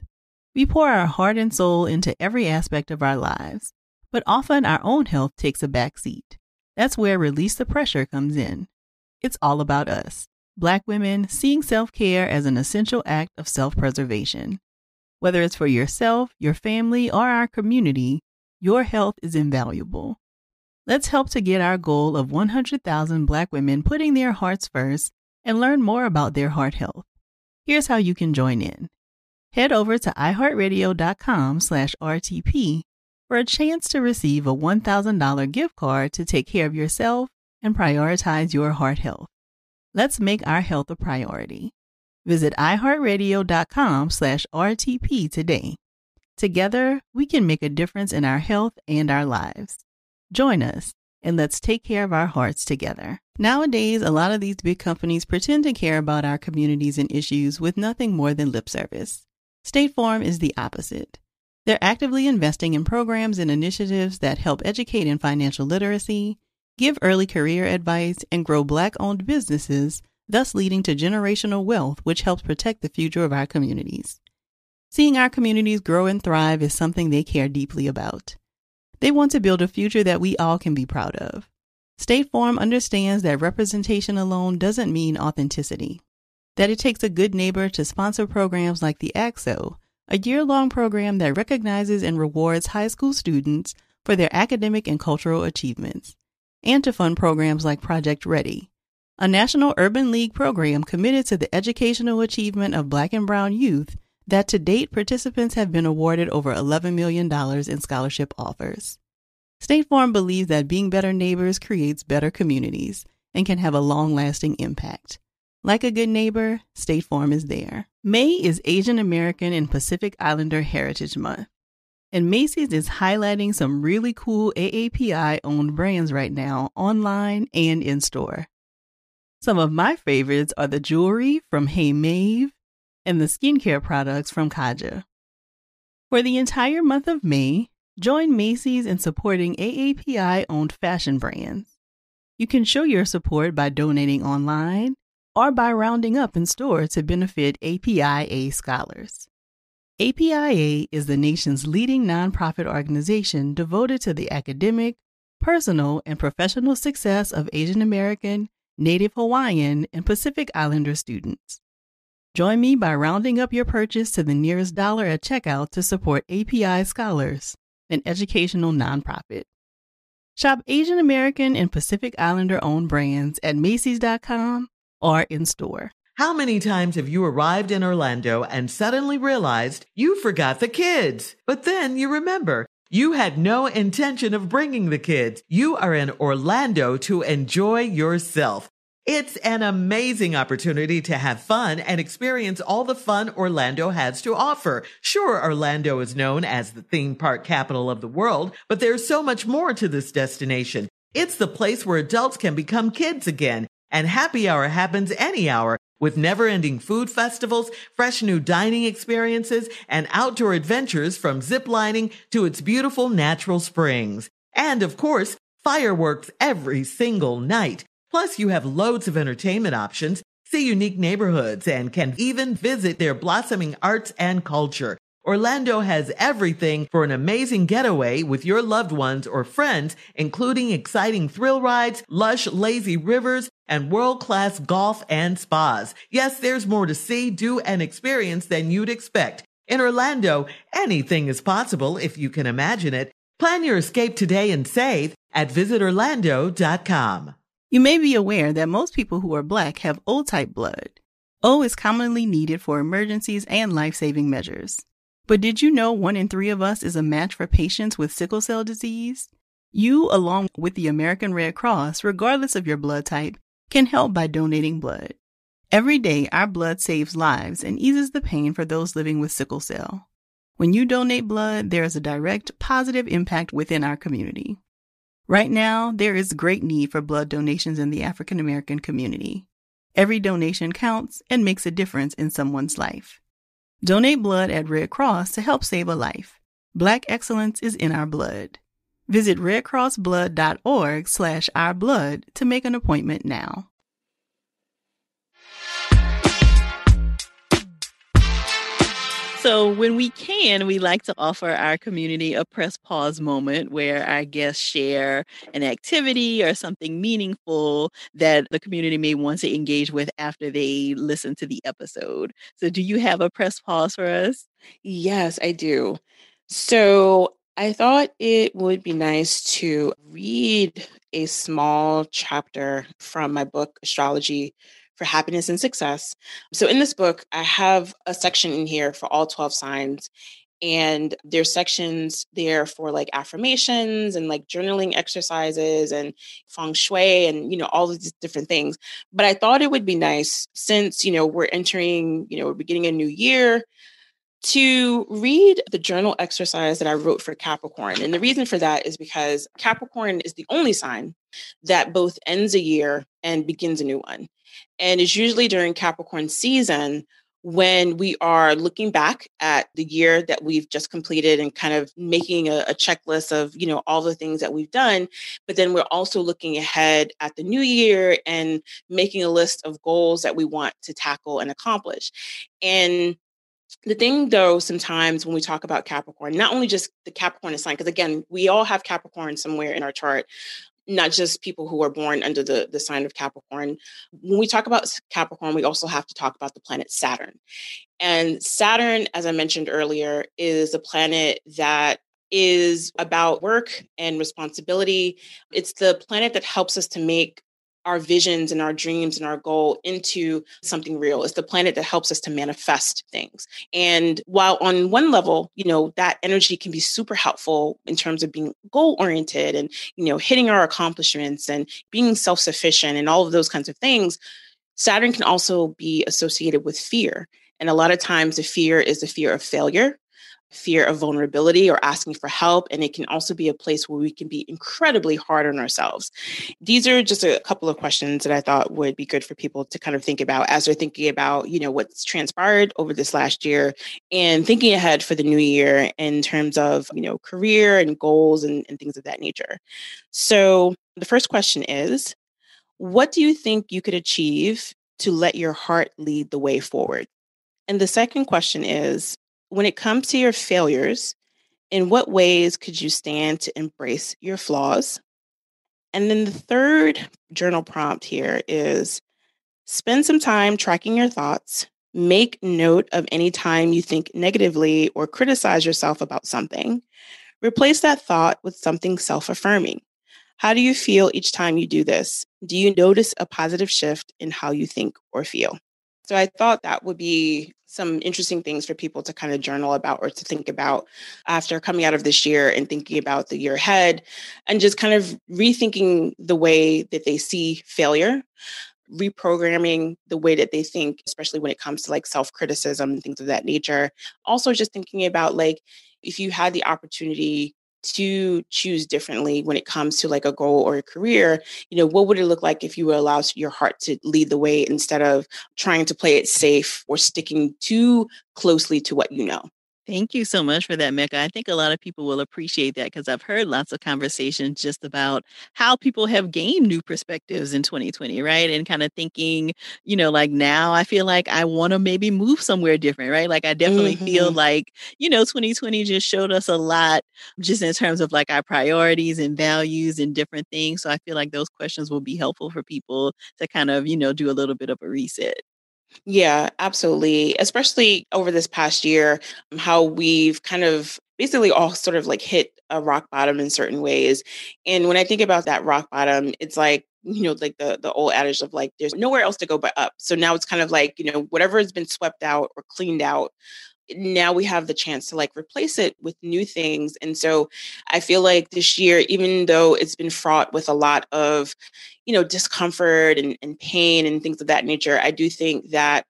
We pour our heart and soul into every aspect of our lives, but often our own health takes a back seat. That's where Release the Pressure comes in. It's all about us, Black women, seeing self care as an essential act of self preservation. Whether it's for yourself, your family, or our community, your health is invaluable. Let's help to get our goal of 100,000 Black women putting their hearts first and learn more about their heart health. Here's how you can join in. Head over to iheartradio.com slash RTP for a chance to receive a $1,000 gift card to take care of yourself and prioritize your heart health. Let's make our health a priority. Visit iHeartRadio.com slash RTP today. Together, we can make a difference in our health and our lives. Join us and let's take care of our hearts together. Nowadays, a lot of these big companies pretend to care about our communities and issues with nothing more than lip service. State Farm is the opposite. They're actively investing in programs and initiatives that help educate in financial literacy, give early career advice, and grow Black owned businesses thus leading to generational wealth, which helps protect the future of our communities. Seeing our communities grow and thrive is something they care deeply about. They want to build a future that we all can be proud of. State Farm understands that representation alone doesn't mean authenticity, that it takes a good neighbor to sponsor programs like the ACT-SO, a year long program that recognizes and rewards high school students for their academic and cultural achievements, and to fund programs like Project Ready, a National Urban League program committed to the educational achievement of Black and Brown youth that to date participants have been awarded over $11 million in scholarship offers. State Farm believes that being better neighbors creates better communities and can have a long lasting impact. Like a good neighbor, State Farm is there. May is Asian American and Pacific Islander Heritage Month. And Macy's is highlighting some really cool AAPI owned brands right now, online and in store. Some of my favorites are the jewelry from Hey Maeve and the skincare products from Kaja. For the entire month of May, join Macy's in supporting AAPI owned fashion brands. You can show your support by donating online or by rounding up in store to benefit APIA scholars. APIA is the nation's leading nonprofit organization devoted to the academic, personal, and professional success of Asian American Native Hawaiian, and Pacific Islander students. Join me by rounding up your purchase to the nearest dollar at checkout to support API Scholars, an educational nonprofit. Shop Asian American and Pacific Islander owned brands at Macy's.com or in store. How many times have you arrived in Orlando and suddenly realized you forgot the kids? But then you remember you had no intention of bringing the kids. You are in Orlando to enjoy yourself. It's an amazing opportunity to have fun and experience all the fun Orlando has to offer. Sure, Orlando is known as the theme park capital of the world, but there's so much more to this destination. It's the place where adults can become kids again, and happy hour happens any hour with never ending food festivals, fresh new dining experiences, and outdoor adventures from ziplining to its beautiful natural springs. And of course, fireworks every single night. Plus, you have loads of entertainment options, see unique neighborhoods, and can even visit their blossoming arts and culture. Orlando has everything for an amazing getaway with your loved ones or friends, including exciting thrill rides, lush, lazy rivers, and world-class golf and spas. Yes, there's more to see, do, and experience than you'd expect. In Orlando, anything is possible if you can imagine it. Plan your escape today and save at visitorlando.com. You may be aware that most people who are black have O type blood. O is commonly needed for emergencies and life saving measures. But did you know one in three of us is a match for patients with sickle cell disease? You, along with the American Red Cross, regardless of your blood type, can help by donating blood. Every day, our blood saves lives and eases the pain for those living with sickle cell. When you donate blood, there is a direct positive impact within our community. Right now, there is great need for blood donations in the African American community. Every donation counts and makes a difference in someone's life. Donate blood at Red Cross to help save a life. Black excellence is in our blood. Visit redcrossblood.org slash ourblood to make an appointment now. So, when we can, we like to offer our community a press pause moment where our guests share an activity or something meaningful that the community may want to engage with after they listen to the episode. So, do you have a press pause for us? Yes, I do. So, I thought it would be nice to read a small chapter from my book, Astrology for happiness and success. So in this book, I have a section in here for all 12 signs. And there's sections there for like affirmations and like journaling exercises and feng shui and, you know, all of these different things. But I thought it would be nice since, you know, we're entering, you know, we're beginning a new year to read the journal exercise that I wrote for Capricorn. And the reason for that is because Capricorn is the only sign that both ends a year and begins a new one. And it's usually during Capricorn season when we are looking back at the year that we've just completed and kind of making a, a, checklist of you know all the things that we've done but then we're also looking ahead at the new year and making a list of goals that we want to tackle and accomplish. And the thing though sometimes when we talk about capricorn not only just the capricorn sign because again we all have capricorn somewhere in our chart not just people who are born under the, the sign of Capricorn. When we talk about Capricorn, we also have to talk about the planet Saturn. And Saturn, as I mentioned earlier, is a planet that is about work and responsibility. It's the planet that helps us to make our visions and our dreams and our goal into something real. It's the planet that helps us to manifest things. And while on one level, you know, that energy can be super helpful in terms of being goal oriented and, you know, hitting our accomplishments and being self sufficient and all of those kinds of things, Saturn can also be associated with fear. And a lot of times the fear is the fear of failure fear of vulnerability or asking for help. And it can also be a place where we can be incredibly hard on ourselves. These are just a couple of questions that I thought would be good for people to kind of think about as they're thinking about, you know, what's transpired over this last year and thinking ahead for the new year in terms of, you know, career and goals and, and things of that nature. So the first question is, what do you think you could achieve to let your heart lead the way forward? And the second question is, when it comes to your failures, in what ways could you stand to embrace your flaws? And then the third journal prompt here is spend some time tracking your thoughts. Make note of any time you think negatively or criticize yourself about something. Replace that thought with something self affirming. How do you feel each time you do this? Do you notice a positive shift in how you think or feel? So I thought that would be some interesting things for people to kind of journal about or to think about after coming out of this year and thinking about the year ahead and just kind of rethinking the way that they see failure reprogramming the way that they think especially when it comes to like self-criticism and things of that nature. Also just thinking about like if you had the opportunity to choose differently when it comes to like a goal or a career you know what would it look like if you would allow your heart to lead the way instead of trying to play it safe or sticking too closely to what you know Thank you so much for that, Mecca. I think a lot of people will appreciate that because I've heard lots of conversations just about how people have gained new perspectives in 2020, right? And kind of thinking, you know, like now I feel like I want to maybe move somewhere different, right? Like I definitely mm-hmm. feel like, you know, 2020 just showed us a lot just in terms of like our priorities and values and different things. So I feel like those questions will be helpful for people to kind of, you know, do a little bit of a reset. Yeah, absolutely. Especially over this past year, um, how we've kind of basically all sort of like hit a rock bottom in certain ways. And when I think about that rock bottom, it's like, you know, like the the old adage of like there's nowhere else to go but up. So now it's kind of like, you know, whatever has been swept out or cleaned out, now we have the chance to like replace it with new things. And so I feel like this year, even though it's been fraught with a lot of, you know, discomfort and, and pain and things of that nature, I do think that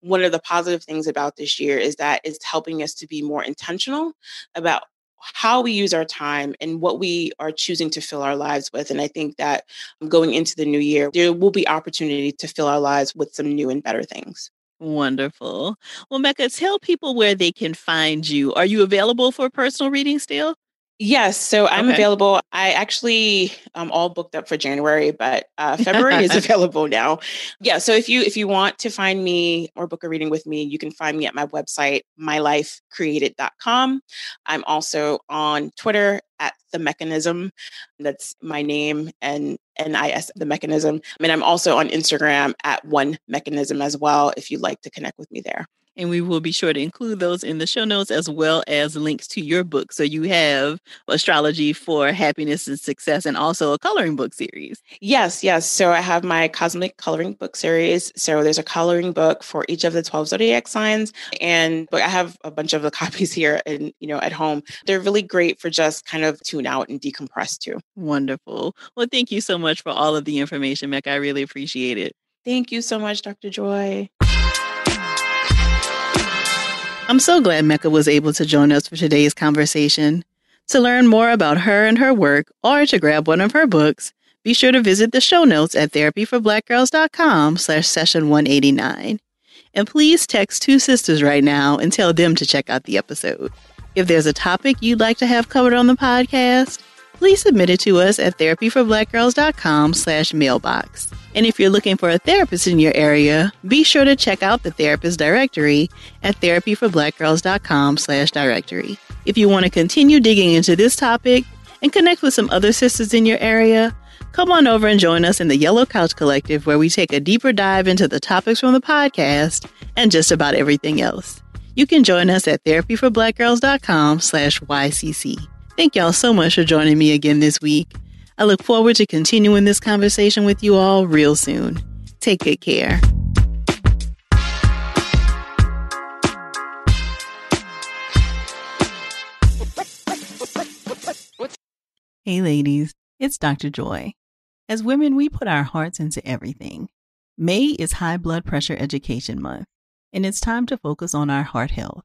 one of the positive things about this year is that it's helping us to be more intentional about how we use our time and what we are choosing to fill our lives with. And I think that going into the new year, there will be opportunity to fill our lives with some new and better things. Wonderful. Well, Mecca, tell people where they can find you. Are you available for personal reading still? Yes, so I'm okay. available. I actually I'm all booked up for January, but uh, February is available now. Yeah, so if you if you want to find me or book a reading with me, you can find me at my website mylifecreated.com. I'm also on Twitter at the mechanism. That's my name and NIS the mechanism. I mean, I'm also on Instagram at one mechanism as well if you'd like to connect with me there. And we will be sure to include those in the show notes as well as links to your book. So you have Astrology for Happiness and Success and also a coloring book series. Yes, yes. So I have my cosmic coloring book series. So there's a coloring book for each of the 12 zodiac signs. And but I have a bunch of the copies here and you know at home. They're really great for just kind of tune out and decompress too. Wonderful. Well, thank you so much for all of the information, Mecca. I really appreciate it. Thank you so much, Dr. Joy. I'm so glad Mecca was able to join us for today's conversation. To learn more about her and her work, or to grab one of her books, be sure to visit the show notes at therapyforblackgirls.com slash session 189. And please text two sisters right now and tell them to check out the episode. If there's a topic you'd like to have covered on the podcast, please submit it to us at therapyforblackgirls.com slash mailbox. And if you're looking for a therapist in your area, be sure to check out the therapist directory at therapyforblackgirls.com slash directory. If you want to continue digging into this topic and connect with some other sisters in your area, come on over and join us in the Yellow Couch Collective where we take a deeper dive into the topics from the podcast and just about everything else. You can join us at therapyforblackgirls.com slash YCC. Thank y'all so much for joining me again this week. I look forward to continuing this conversation with you all real soon. Take good care. Hey, ladies, it's Dr. Joy. As women, we put our hearts into everything. May is High Blood Pressure Education Month, and it's time to focus on our heart health.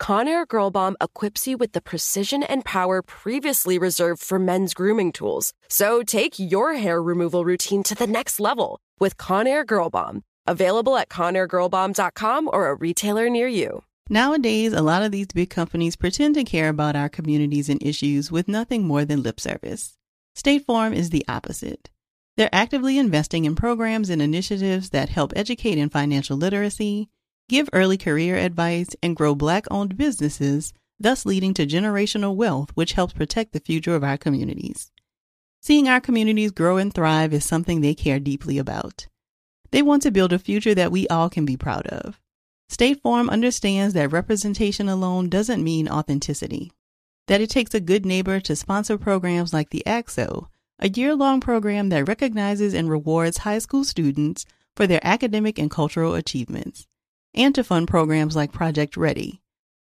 Conair Girl Bomb equips you with the precision and power previously reserved for men's grooming tools. So take your hair removal routine to the next level with Conair Girl Bomb. Available at ConairGirlBomb.com or a retailer near you. Nowadays, a lot of these big companies pretend to care about our communities and issues with nothing more than lip service. State Farm is the opposite. They're actively investing in programs and initiatives that help educate in financial literacy, give early career advice, and grow Black owned businesses, thus leading to generational wealth, which helps protect the future of our communities. Seeing our communities grow and thrive is something they care deeply about. They want to build a future that we all can be proud of. State Farm understands that representation alone doesn't mean authenticity, that it takes a good neighbor to sponsor programs like the ACT-SO, a year long program that recognizes and rewards high school students for their academic and cultural achievements, and to fund programs like Project Ready,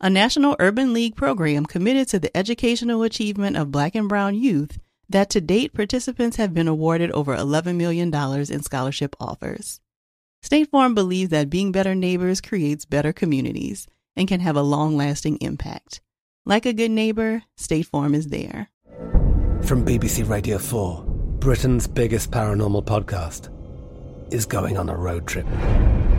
a national urban league program committed to the educational achievement of Black and Brown youth that to date participants have been awarded over $11 million in scholarship offers. State Farm believes that being better neighbors creates better communities and can have a long lasting impact. Like a good neighbor, State Farm is there. From BBC Radio 4, Britain's biggest paranormal podcast is going on a road trip.